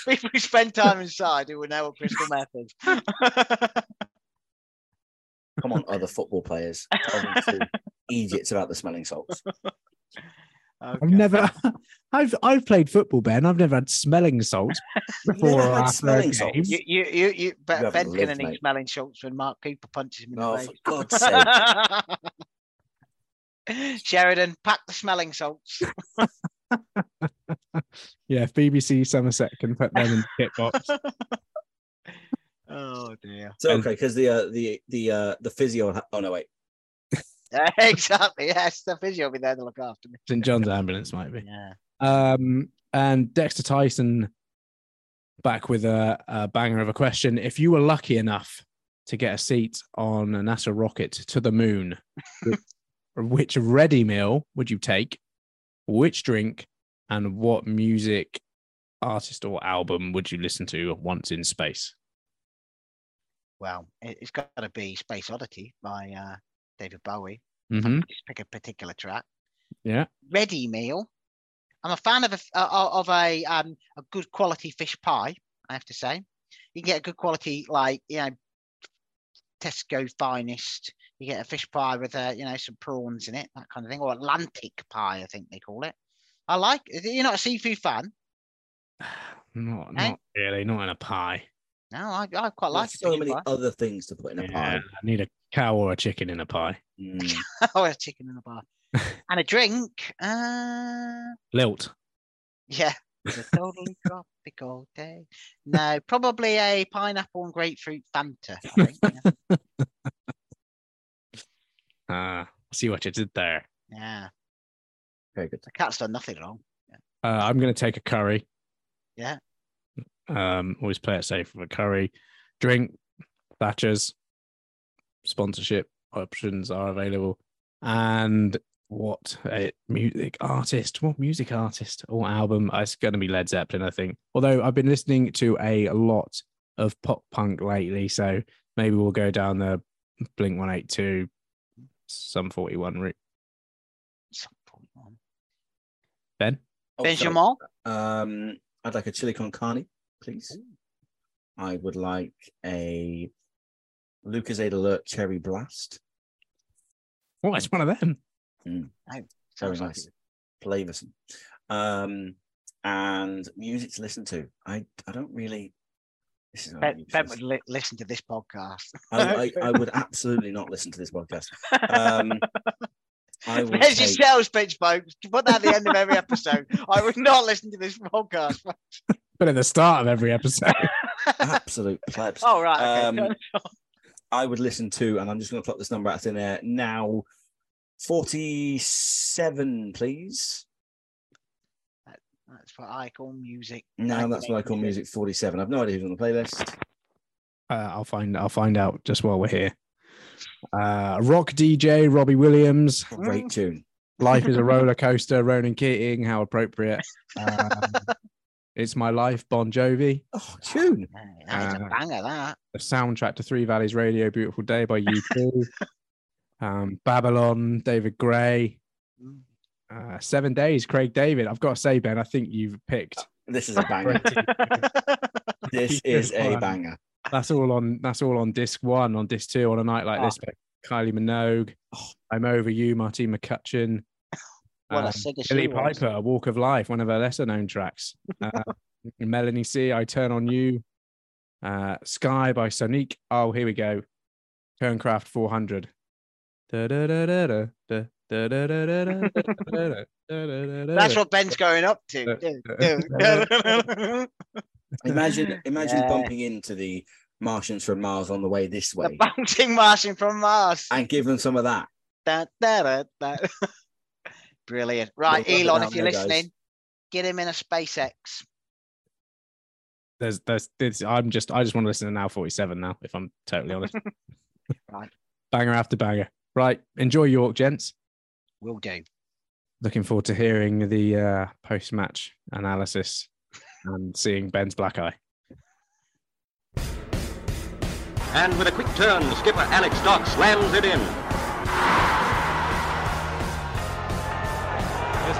People who spend time inside who will know what crystal meth is. Come on, other football players, tell them to idiots about the smelling salts. I've never, I've I've played football, Ben. I've never had smelling salts before never or had after a smelling game. salts? You, you, you, you, but haven't Ben's going to lived, need mate. smelling salts when Mark Cooper punches him in Oh, the for. God's sake! Sheridan, pack the smelling salts. Yeah, if BBC Somerset can put them in the kit box. Oh dear. So okay, because the uh, the the uh, the physio. Oh no, wait. exactly. Yes, the physio will be there to look after me. St John's ambulance might be. Yeah. Um, and Dexter Tyson back with a, a banger of a question. If you were lucky enough to get a seat on a NASA rocket to the moon, which, which ready meal would you take? Which drink and what music artist or album would you listen to once in space? Well, it, it's got to be Space Oddity by uh, David Bowie. hmm Just pick a particular track. Yeah. Ready meal. I'm a fan of a f- uh, of a um a good quality fish pie. I have to say, you can get a good quality like you know Tesco finest. You get a fish pie with uh, you know some prawns in it, that kind of thing, or Atlantic pie, I think they call it. I like. You're not a seafood fan? Not, Eh? not really, not in a pie. No, I, I quite like There's so many pie. other things to put in a Yeah, pie. I need a cow or a chicken in a pie. Mm. oh, a chicken in a bar and a drink. Uh, Lilt. Yeah, it's a totally tropical day. No, probably a pineapple and grapefruit Fanta. I think. Yeah. Ah, see what you did there. yeah, Very good. the cat's done nothing wrong. Uh, I'm going to take a curry. Yeah. Um, always play it safe with a curry. Drink, Thatcher's, sponsorship options are available. And what a music artist, what music artist or album? It's going to be Led Zeppelin, I think. Although I've been listening to a lot of pop punk lately, so maybe we'll go down the Blink 182, Sum 41 route. Ben? Oh, Benjamin? Um, I'd like a chili con carne, please. I would like a Lucozade Alert Cherry Blast. Oh, it's one of them. Mm. Oh, Very sounds like nice. Flavoursome. Um, and music to listen to. I I don't really. This is Ben, ben would li- listen to this podcast. I, I, I would absolutely not listen to this podcast. Um, I would There's your take- sales pitch, folks. Put that at the end of every episode. I would not listen to this podcast. But at the start of every episode. absolute plebs. Oh, right. Okay. Um, I would listen to, and I'm just going to plot this number out in there now. Forty-seven, please. That's what I call music. No, that's what I call music. Forty-seven. I've no idea who's on the playlist. Uh, I'll find I'll find out just while we're here. Uh, rock DJ Robbie Williams. Great tune. Life is a roller coaster. Ronan Keating. How appropriate. Um, it's my life. Bon Jovi. Oh, tune. That is a Uh, banger, that. The soundtrack to Three Valleys Radio. Beautiful Day by U2. um, Babylon. David Gray. Uh, Seven Days. Craig David. I've got to say, Ben. I think you've picked. This is a banger. this is a banger. That's all on. That's all on disc one. On disc two, on a night like Oh. this, Kylie Minogue. I'm over you, Martine McCutcheon. What a Um, singer Billie she was. Piper, Walk of Life, one of her lesser known tracks. Uh, Melanie C, I Turn on You. Uh, Sky by Sonique. Oh, here we go. Turncraft 400. That's what Ben's going up to. Do, do. Imagine, imagine Yeah. bumping into the Martians from Mars on the way this The way, bouncing Martian from Mars. and give them some of that. Da, da, da, da. Brilliant. Right, Well, rub it Elon, if you're there, guys. listening, get him in a SpaceX. There's, there's, this, I'm just, I just want to listen to Now 47 now, if I'm totally honest. Right. Banger after banger. Right. Enjoy York, gents. Will do. Looking forward to hearing the uh, post match analysis and seeing Ben's black eye. And with a quick turn, skipper Alex Dock slams it in.